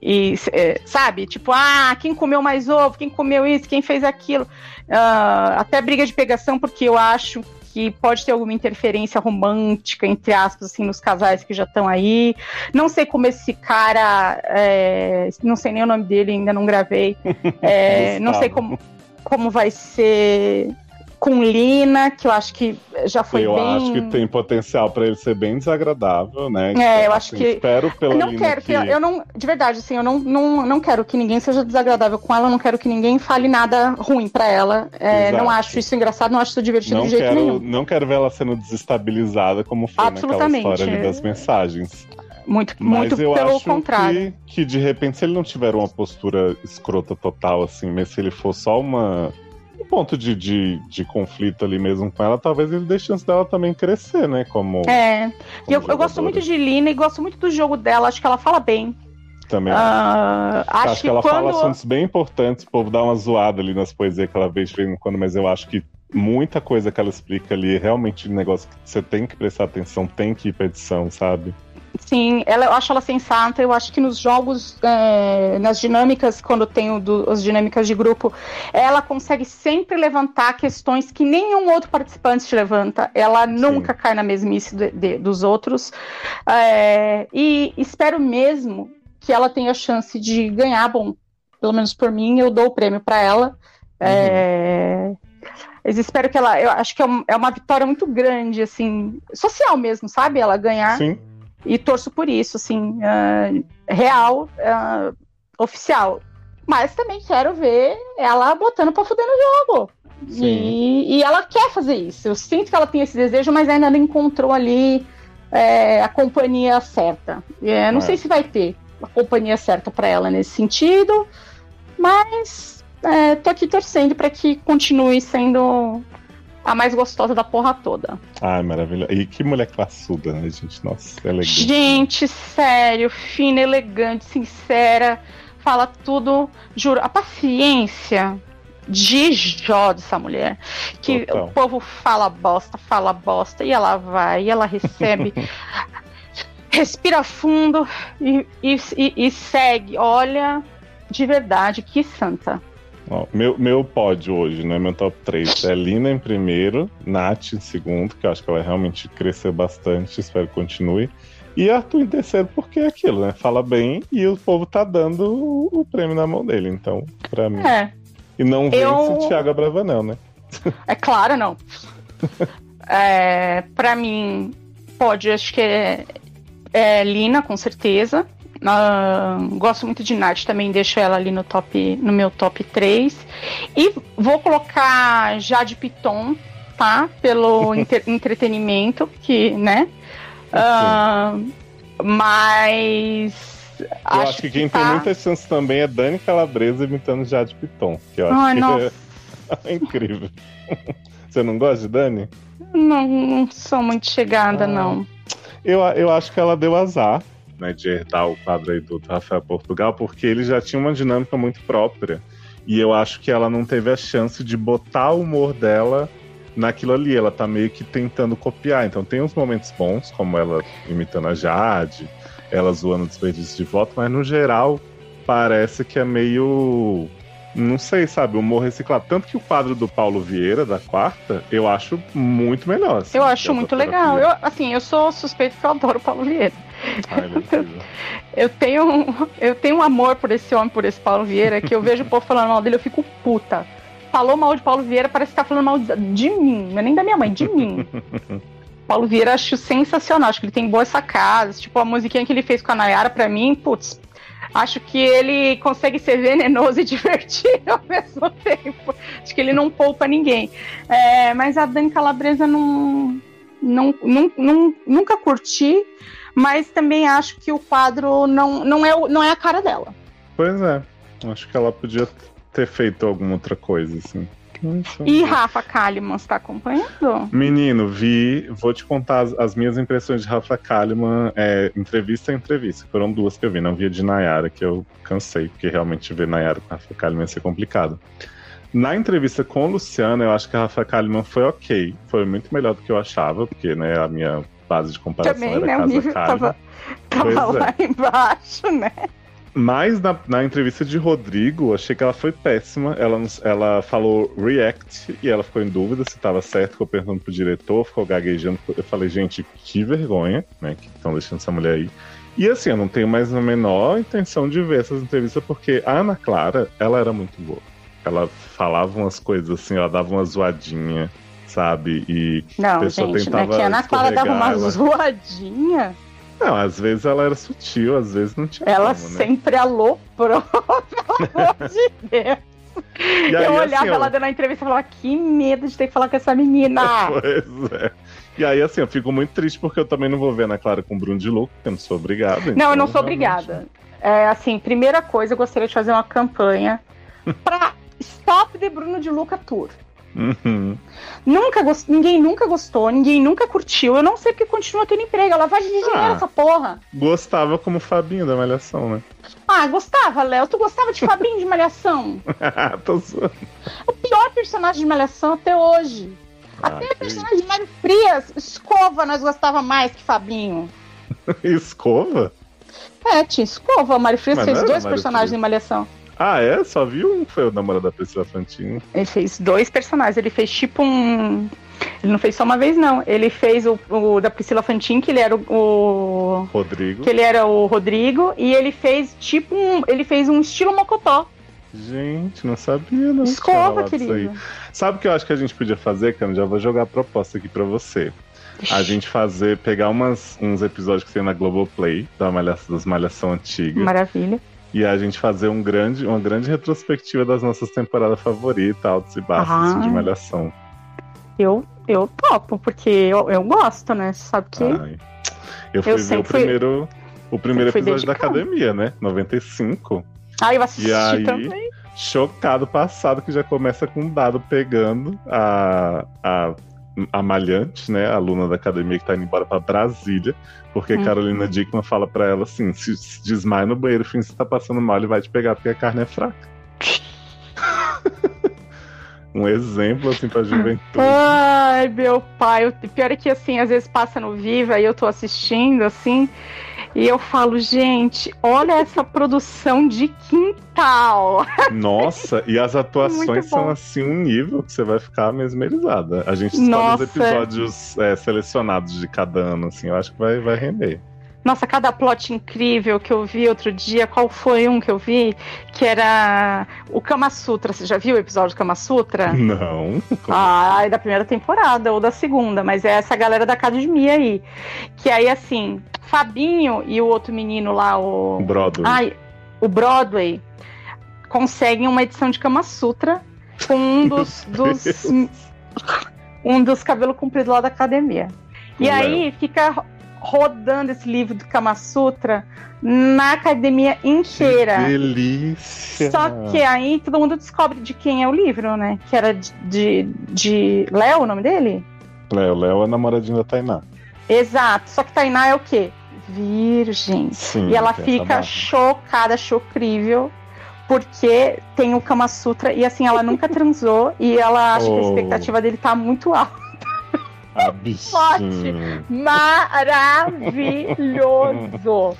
e, é, sabe, tipo, ah, quem comeu mais ovo, quem comeu isso, quem fez aquilo, Ah, até briga de pegação, porque eu acho que pode ter alguma interferência romântica, entre aspas, assim, nos casais que já estão aí. Não sei como esse cara, é, não sei nem o nome dele, ainda não gravei. É, não sei como, como vai ser com Lina, que eu acho que já foi eu bem. acho que tem potencial pra ele ser bem desagradável, né? É, eu acho Assim, que- Espero pela Eu não quero que, eu não, de verdade, assim, eu não, não, não quero que ninguém seja desagradável com ela, eu não quero que ninguém fale nada ruim pra ela. É, não acho isso engraçado, não acho isso divertido não de jeito quero, nenhum. não quero ver ela sendo desestabilizada como foi naquela história ali das mensagens. Muito, Mas muito eu pelo acho contrário. Que, que de repente, se ele não tiver uma postura escrota total, assim, mas se ele for só uma. Ponto de, de, de conflito ali mesmo com ela, talvez ele dê chance dela também crescer, né? Como. É, e como eu, eu gosto muito de Lina e gosto muito do jogo dela, acho que ela fala bem. Também. Ah, acho, acho, que, ela quando. fala assuntos bem importantes, o povo dá uma zoada ali nas poesias que ela vê de vez em quando, mas eu acho que muita coisa que ela explica ali é realmente um negócio que você tem que prestar atenção, tem que ir pra edição, sabe? Sim, ela, eu acho ela sensata. Eu acho que nos jogos, é, nas dinâmicas, quando tem o do- as dinâmicas de grupo, ela consegue sempre levantar questões que nenhum outro participante levanta. Ela nunca cai na mesmice de- de- dos outros. É, e espero mesmo que ela tenha chance de ganhar. Bom, pelo menos por mim, eu dou o prêmio para ela. É, mas espero que ela. Eu acho que é, é uma vitória muito grande, assim, social mesmo, sabe? Ela ganhar Sim. E torço por isso, assim, ah, real, ah, oficial. Mas também quero ver ela botando pra fuder no jogo. E, e ela quer fazer isso. Eu sinto que ela tem esse desejo, mas ainda não encontrou ali é, a companhia certa. É, não É. sei se vai ter a companhia certa pra ela nesse sentido, mas é, tô aqui torcendo pra que continue sendo a mais gostosa da porra toda. Ai, maravilha. E que mulher classuda, né, gente? Nossa, elegante. Gente, sério, fina, elegante, sincera, fala tudo, juro, a paciência de Jó dessa mulher, que Total. o povo fala bosta, fala bosta, e ela vai, e ela recebe, respira fundo e, e, e- e segue. Olha, de verdade, que santa. Ó, meu, meu pódio hoje, né? Meu top 3 é Lina em primeiro, Nath em segundo, que eu acho que ela realmente cresceu bastante, espero que continue. E Arthur em terceiro, porque é aquilo, né? Fala bem e o povo tá dando o, o prêmio na mão dele, então, pra mim. É, E não vence Eu- o Thiago Abravanel, né? É claro, não. é, para mim, pode, acho que é, é Lina, com certeza. Ah, gosto muito de Nath, também deixo ela ali no top, no meu top 3. E vou colocar Jade Piton, tá? Pelo entre- entretenimento, que, né? Ah, mas. Eu acho, que quem tem tá- muitas chances também é Dani Calabresa imitando Jade Piton. Que eu acho Ai, que é, É incrível. Você não gosta de Dani? Não, não sou muito chegada, Ah. não. Eu, eu acho que ela deu azar, né, de herdar o quadro aí do Rafael Portugal, porque ele já tinha uma dinâmica muito própria. E eu acho que ela não teve a chance de botar o humor dela naquilo ali. Ela tá meio que tentando copiar. Então tem uns momentos bons, como ela imitando a Jade, ela zoando o desperdício de voto, mas no geral parece que é meio. Não sei, sabe, humor reciclado. Tanto que o quadro do Paulo Vieira, da quarta, eu acho muito melhor. assim, Eu acho muito legal. Eu, assim, eu sou suspeito que eu adoro o Paulo Vieira. Ai. Eu tenho, um- eu tenho um amor por esse homem, por esse Paulo Vieira, que eu vejo o povo falando mal dele, eu fico puta. Falou mal de Paulo Vieira, parece que tá falando mal de, de mim, não é nem da minha mãe, de mim. Paulo Vieira acho sensacional, acho que ele tem boas sacadas, tipo a musiquinha que ele fez com a Nayara, pra mim, putz, acho que ele consegue ser venenoso e divertido ao mesmo tempo. Acho que ele não poupa ninguém. É, mas a Dani Calabresa não, não, não, não- nunca curti, mas também acho que o quadro não, não, é, não é a cara dela. Pois é. Acho que ela podia ter feito alguma outra coisa, assim. E Rafa Kalimann está acompanhando? Menino, vi. Vou te contar as, as minhas impressões de Rafa Kalimann, é, entrevista a entrevista. Foram duas que eu vi. Não vi a de Nayara, que eu cansei, porque realmente ver Nayara com Rafa Kalimann ia ser complicado. Na entrevista com o Luciano, eu acho que a Rafa Kalimann foi ok. Foi muito melhor do que eu achava, porque né, a minha base de comparação Também, era né? O Casa nível Kalimann. tava, tava é. lá embaixo, né? Mas na, na entrevista de Rodrigo, achei que ela foi péssima. Ela, ela falou react e ela ficou em dúvida se estava certo. Ficou perguntando pro diretor, ficou gaguejando. Eu falei, gente, que vergonha, né? Que estão deixando essa mulher aí. E assim, eu não tenho mais a menor intenção de ver essas entrevistas, porque a Ana Clara, ela era muito boa. Ela falava umas coisas assim, ela dava uma zoadinha, sabe? E Não, pessoa gente, né? tentava Que a Ana Clara dava uma ela- zoadinha. não, às vezes ela era sutil, às vezes não tinha. Ela como, né? sempre aloprou, pelo amor de Deus. Aí, eu olhava assim, ela dando a entrevista e falava, que medo de ter que falar com essa menina. Pois é. E aí, assim, eu fico muito triste porque eu também não vou ver a Ana Clara com o Bruno de Luco, porque eu não sou obrigado. Não, então, eu não sou realmente- obrigada. É, assim, primeira coisa, eu gostaria de fazer uma campanha pra Stop the Bruno de Luca Tour. Uhum. Nunca gost... Ninguém nunca gostou, ninguém nunca curtiu. Eu não sei porque continua tendo emprego. Vai de dinheiro Ah. essa porra. Gostava como Fabinho da Malhação, né? Ah, gostava, Léo. Tu gostava de Fabinho de Malhação? Tô zoando. O pior personagem de Malhação até hoje. Até Ah, o que personagem de Mário Frias, Escova, nós gostava mais que Fabinho. Escova? É, tinha Escova. Mário Frias Mas fez dois Mário personagens Frias. em Malhação. Ah, é? Só vi um que foi o namorado da Priscila Fantini. Ele fez dois personagens. Ele fez tipo um. Ele não fez só uma vez, não. Ele fez o, o da Priscila Fantin, que ele era o, o- Rodrigo. que ele era o Rodrigo, e ele fez tipo um. Ele fez um estilo Mocotó. Gente, não sabia, não. Aí. querido. Sabe o que eu acho que a gente podia fazer, Cano? Já vou jogar a proposta aqui pra você. A gente fazer, pegar umas, uns episódios que tem na Globoplay, da malhação, das Malhação Antiga. Maravilha. E a gente fazer um grande, uma grande retrospectiva das nossas temporadas favoritas, altos e baixos Ah. assim, de Malhação. Eu, eu topo, porque eu, eu gosto, né? Você sabe que. Ai. Eu fui ver o sempre fui- primeiro, o primeiro episódio da academia, né? 95. Ah, eu assisti E aí? também. Chocado passado que já começa com um dado pegando a, a, a malhante, né? A aluna da academia que tá indo embora pra Brasília. Porque Hum. Carolina Dickman fala pra ela assim: se, se desmaia no banheiro, que você tá passando mal, ele vai te pegar porque a carne é fraca. um exemplo, assim, pra juventude. Ai, meu pai. O pior é que, assim, às vezes passa no Viva e eu tô assistindo, assim, e eu falo, gente, olha essa produção de quintal. Nossa, e as atuações são assim um nível que você vai ficar mesmerizada. A gente escolhe Nossa. os episódios é, selecionados de cada ano, assim, eu acho que vai, vai render. Nossa, cada plot incrível que eu vi outro dia, qual foi um que eu vi? Que era o Kama Sutra. Você já viu o episódio do Kama Sutra? Não. Ah, é da primeira temporada ou da segunda, mas é essa galera da academia aí. Que aí, assim, Fabinho e o outro menino lá, o. Broadway. Ai, o Broadway, conseguem uma edição de Kama Sutra com um dos. dos um dos cabelos compridos lá da academia. E O aí fica rodando esse livro do Kama Sutra na academia inteira. Que delícia! Só que aí todo mundo descobre de quem é o livro, né? Que era de, de, de Léo, o nome dele? Léo, Léo é namoradinho da Tainá. Exato. Só que Tainá é o quê? Virgem. Sim, E ela fica chocada, chocrível, porque tem o Kama Sutra e assim, ela nunca transou e ela acha que a Oh. expectativa dele tá muito alta. Bichinha. Maravilhoso!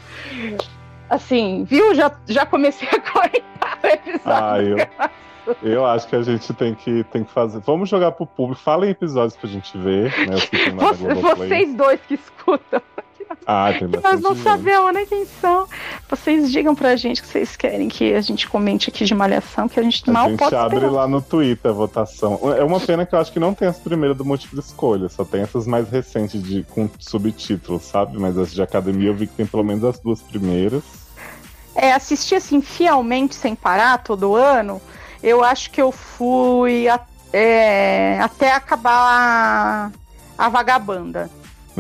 Assim, viu? Já, já comecei a cortar o episódio. Ah, eu, eu acho que a gente tem que, tem que fazer. Vamos jogar pro público. Falem episódios pra gente ver, né? Vocês dois que escutam, Ah, tem nós bastante não gente. sabemos nem quem são. Vocês digam pra gente que vocês querem que a gente comente aqui de malhação, que a gente A mal gente pode abre esperar. lá no Twitter a votação. É uma pena que eu acho que não tem as primeiras do múltipla escolha, só tem essas mais recentes de, com subtítulos, sabe? Mas as de academia eu vi que tem pelo menos as duas primeiras. É, assistir assim fielmente, sem parar, todo ano, eu acho que eu fui a- é, até acabar a vagabanda.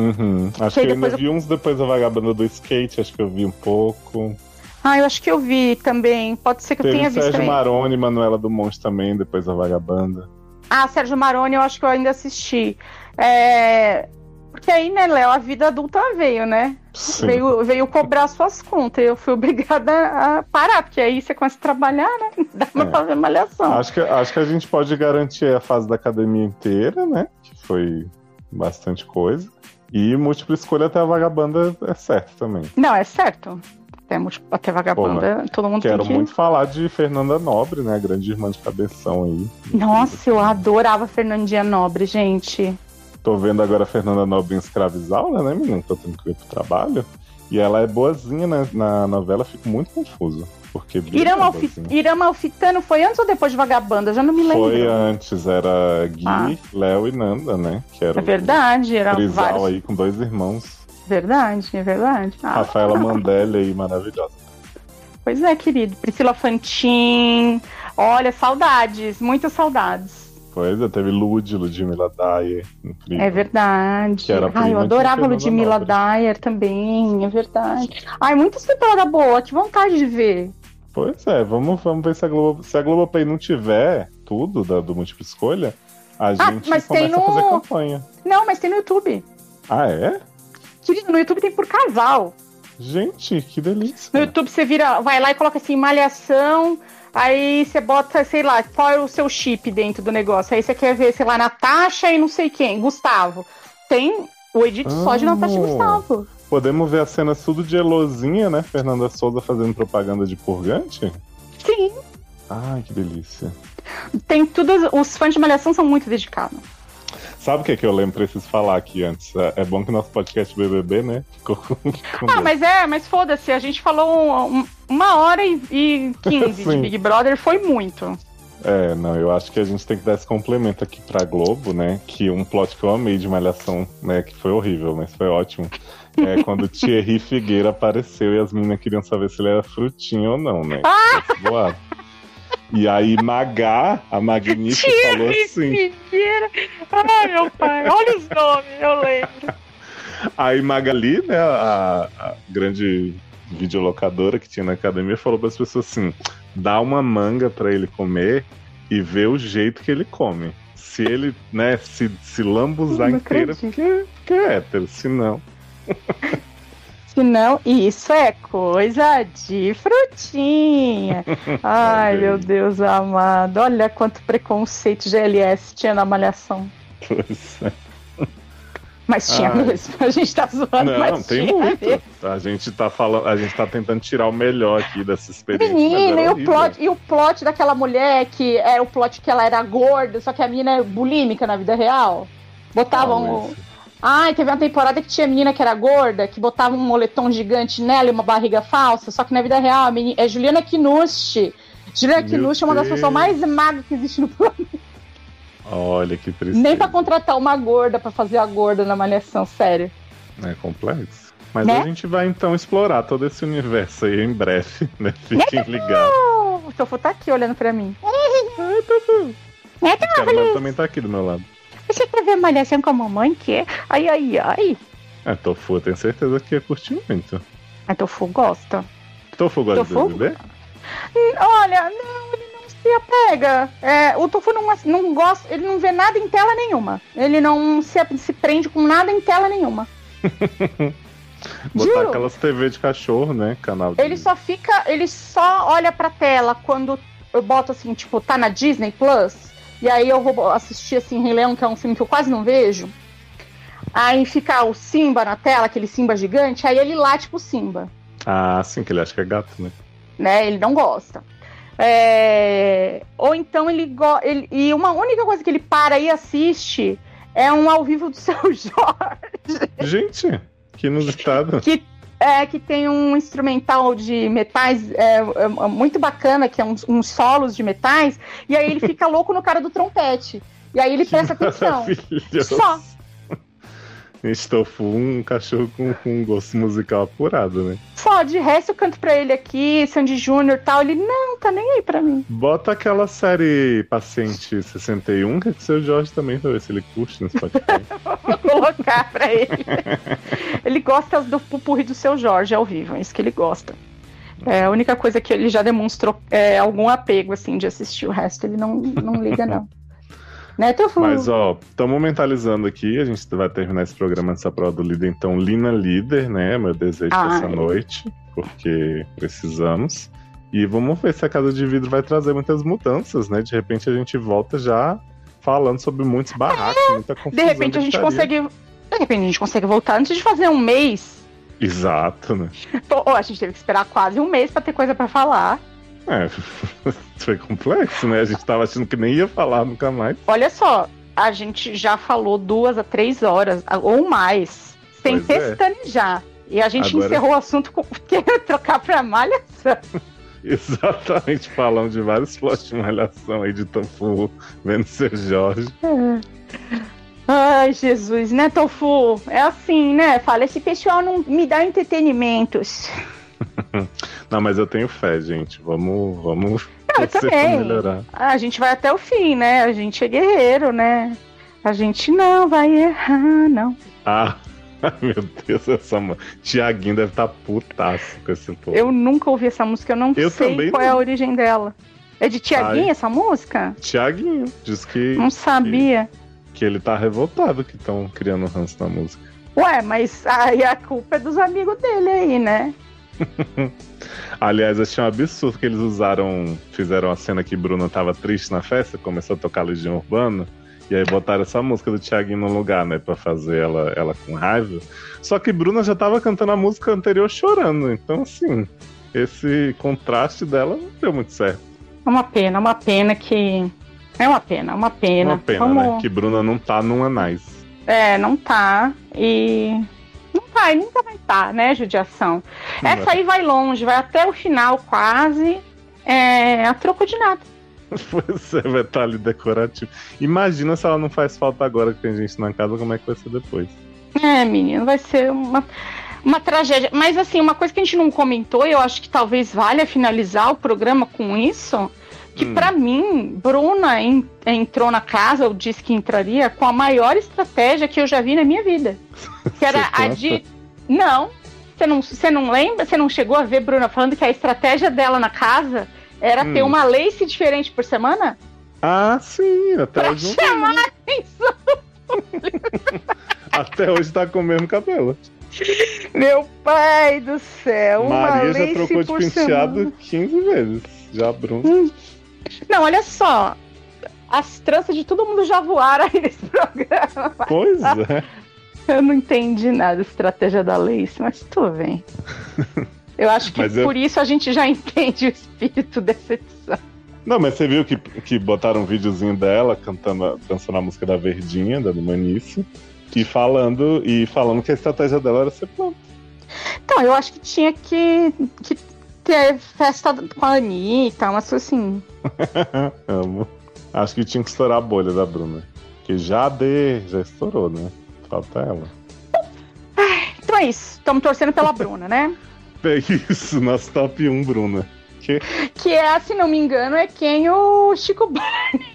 Uhum. Acho Que que eu ainda vi uns depois da vagabanda do skate, acho que eu vi um pouco. Ah, eu acho que eu vi também. Pode ser que eu Teve tenha visto Sérgio. Maroni e Manuela do Monte também, depois da vagabanda. Ah, Sérgio Maroni, eu acho que eu ainda assisti. É, Porque aí, né, Léo, a vida adulta veio, né? Sim. Veio, veio cobrar suas contas. Eu fui obrigada a parar, porque aí você começa a trabalhar, né? Não Dá pra É. fazer malhação. Acho que, acho que a gente pode garantir a fase da academia inteira, né? Que foi bastante coisa. E múltipla escolha até a vagabanda é certo também. Não, é certo. Até, multi- até vagabunda, todo mundo Quero tem que... muito falar de Fernanda Nobre, né? A grande irmã de cabeção aí. Nossa, eu adorava Fernandinha Nobre, gente. Tô vendo agora a Fernanda Nobre em escravizaura, né, menino? Tô tendo que ir pro trabalho. E ela é boazinha né? na novela, fico muito confuso. Porque Bia Irã, é Malfi... Irã Malfitano foi antes ou depois de Vagabanda? Eu já não me lembro. Foi antes, era Gui, Ah. Léo e Nanda, né? Que era É verdade, era trisal vários. aí com dois irmãos. Verdade, é verdade. Ah, Rafaela Mandelli aí, maravilhosa. Pois é, querido. Priscila Fantin. Olha, saudades, muitas saudades. Pois é, teve Lud, Ludmilla Dyer. incrível. É verdade. Que era Ai, eu adorava Ludmilla Nobre. Dyer também, é verdade. Ai, muitas temporadas boas, que vontade de ver. Pois é, vamos, vamos ver se a Globo, se a Globoplay não tiver tudo da, do múltipla escolha, a gente mas começa tem a fazer no- campanha. Não, mas tem no YouTube. Ah, é? Querido, no YouTube tem por casal. Gente, que delícia. No YouTube você vira, vai lá e coloca assim, malhação. Aí você bota, sei lá, qual é o seu chip dentro do negócio. Aí você quer ver, sei lá, Natasha e não sei quem, Gustavo. Tem o edit só de Natasha e Amo. Gustavo. Podemos ver a cena tudo de Elozinha, né? Fernanda Souza fazendo propaganda de purgante? Sim. Ai, que delícia. Tem tudo. Os fãs de malhação são muito dedicados. Sabe o que, é que eu lembro? Preciso falar aqui antes. É é bom que nosso podcast BBB, né? Ficou com. com Ah, Deus. mas é, mas foda-se, a gente falou um- um- uma hora e, e 15 de. Big Brother, foi muito. É, não, eu acho que a gente tem que dar esse complemento aqui pra Globo, né? Que um plot que eu amei de Malhação, né? Que foi horrível, mas foi ótimo. É quando Thierry Figueira apareceu e as meninas queriam saber se ele era frutinho ou não, né? Boato. E aí Magá, a magnífica, falou assim. Figueira. Ai, meu pai, olha os nomes, eu lembro. Aí Magali, né, a, a grande videolocadora que tinha na academia, falou para as pessoas assim: dá uma manga para ele comer e vê o jeito que ele come. Se ele, né, se, se lambuzar inteira, porque, porque é hétero, se não. Se não, isso é coisa de frutinha. Ai, meu. Deus amado. Olha quanto preconceito GLS tinha na malhação. Pois é. Mas tinha Ai. mesmo. A gente tá zoando, Não, mas tem tinha muito. mesmo. A gente tá falando, a gente tá tentando tirar o melhor aqui dessa experiência. Menina, e o, plot, e o plot daquela mulher que era o plot que ela era gorda, só que a menina é bulímica na vida real. Botavam. Esse? Ai, teve uma temporada que tinha menina que era gorda, que botava um moletom gigante nela e uma barriga falsa, só que na vida real a menina, é Juliana Kinushi. Juliana Meu é uma das pessoas mais magras que existe no planeta. Olha que tristeza. Nem pra contratar uma gorda pra fazer a gorda na malhação, sério. É complexo. Mas Né? a gente vai então explorar todo esse universo aí em breve, né? Fiquem ligados. Oh, o Tofu tá aqui olhando pra mim. É, O Carolina também tá aqui do meu lado. Você quer ver malhação com a mamãe? Quer? Ai, ai, ai. É, Tofu, eu tenho certeza que ia curtir muito. A Tofu gosta. Tofu gosta Tofu? de BBB? Hum, Olha, não, ele não se apega. É, o Tofu não, não gosta, ele não vê nada em tela nenhuma. Ele não se, se prende com nada em tela nenhuma. Botar Juro. aquelas TV de cachorro, né? Canal de... Ele só fica, ele só olha pra tela quando eu boto assim, tipo, tá na Disney Plus, e aí eu vou assistir assim Rei Leão, que é um filme que eu quase não vejo. Aí fica o Simba na tela, aquele Simba gigante, aí ele late pro Simba, Ah, sim, que ele acha que é gato, né? né? Ele não gosta. É, Ou então ele, go... ele. E uma única coisa que ele para e assiste é um ao vivo do seu Jorge. Gente, que inusitado. que é que tem um instrumental de metais é, é, muito bacana, que é uns, uns solos de metais, e aí ele fica louco no cara do trompete. E aí ele presta atenção. Só. Gente, Tofu, um cachorro com, com um gosto musical apurado, né? Só, de resto eu canto pra ele aqui, Sandy Júnior e tal. Ele, não, tá nem aí pra mim. Bota aquela série Paciente 61, que é que seu Jorge também, pra ver se ele curte no Spotify. Vou colocar pra ele. ele gosta do pupurri do seu Jorge ao vivo, é isso que ele gosta. É a única coisa que ele já demonstrou é algum apego, assim, de assistir. O resto ele não, não liga, não. né? Mas, ó, estamos mentalizando aqui, a gente vai terminar esse programa dessa prova do líder, então, Lina líder, né? Meu desejo Ai. dessa noite, porque precisamos. E vamos ver se a Casa de Vidro vai trazer muitas mudanças, né? De repente a gente volta já falando sobre muitos barracos, muita confusão. De repente a gente gritaria. consegue. De repente a gente consegue voltar antes de fazer um mês. Exato, né? Pô, a gente teve que esperar quase um mês pra ter coisa pra falar. É, foi complexo, né? A gente tava achando que nem ia falar nunca mais. Olha só, a gente já falou duas a três horas, ou mais, sem Pois é. pestanejar. E a gente Agora- encerrou o assunto com trocar pra malhação. Exatamente, falando de vários plots de malhação aí de Tofu, vendo seu Jorge. Ai, Jesus, né, Tofu? É assim, né? Fala, esse pessoal não me dá entretenimentos. Não, mas eu tenho fé, gente. Vamos, vamos Ah, eu também. melhorar. A gente vai até o fim, né? A gente é guerreiro, né? A gente não vai errar, não. Ah, meu Deus, essa mãe. Tiaguinho deve estar putaço com esse povo. Eu nunca ouvi essa música, eu não Eu sei qual é a não. origem dela. É de Tiaguinho essa música? Tiaguinho, diz que, Não sabia. que ele tá revoltado que estão criando ranço na música. Ué, mas aí a culpa é dos amigos dele aí, né? Aliás, achei um absurdo que eles usaram, fizeram a cena que Bruna tava triste na festa, começou a tocar Legião Urbana, e aí botaram essa música do Thiaguinho no lugar, né, pra fazer ela, ela com raiva. Só que Bruna já tava cantando a música anterior chorando, então assim, esse contraste dela não deu muito certo. É uma pena, é uma pena que. É uma pena, é uma pena. Uma pena, Vamos- né, que Bruna não tá num Anais. É, não tá. E. Tá, e nunca vai estar, né, judiação? Não Essa aí vai longe, vai até o final quase. É, a troco de nada. Pois é, vai estar ali decorativo. Imagina se ela não faz falta agora que tem gente na casa, como é que vai ser depois? É, menino, vai ser uma, uma tragédia. Mas assim, uma coisa que a gente não comentou, e eu acho que talvez valha finalizar o programa com isso, que Hum. pra mim, Bruna en- entrou na casa, ou disse que entraria, com a maior estratégia que eu já vi na minha vida. Que era a de. Não. Você não, você não lembra? Você não chegou a ver Bruna falando que a estratégia dela na casa era ter Hum. uma lace diferente por semana? Ah, sim, até Pra hoje tem, né? chamar atenção. Até hoje tá com o mesmo cabelo. Meu pai do céu, uma Maria já trocou de penteado semana. 15 vezes. Já Bruno. Não, olha só. As tranças de todo mundo já voaram aí nesse programa. Pois é. Eu não entendi nada da estratégia da Lace, mas tudo bem. Eu acho que eu- por isso a gente já entende o espírito dessa edição. Não, mas você viu que, que botaram um videozinho dela cantando, dançando a música da Verdinha, da Manice, e falando, e falando que a estratégia dela era ser planta. Então, eu acho que tinha que, que ter festa com a Anitta, umas coisas assim. Amo. Acho que tinha que estourar a bolha da Bruna. Que já de, já estourou, né? Falta ela. Então é isso. Estamos torcendo pela Bruna, né? É isso, nosso top 1, Bruna. Que... Que é, se não me engano, é quem o Chico Barney.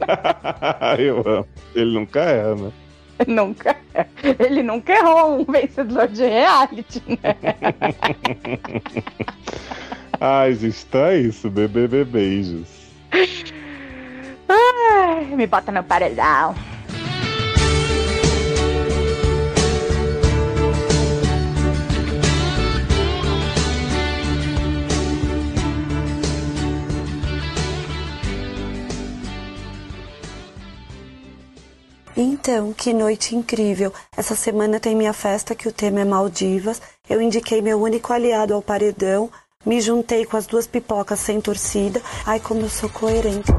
Eu amo. Ele nunca erra, né? Nunca. Ele nunca errou um vencedor de reality, né? Ai, gente, é isso. BBB beijos. Ai, me bota no paredão. Então, que noite incrível. Essa semana tem minha festa que o tema é Maldivas. Eu indiquei meu único aliado ao paredão, me juntei com as duas pipocas sem torcida. Ai, como eu sou coerente.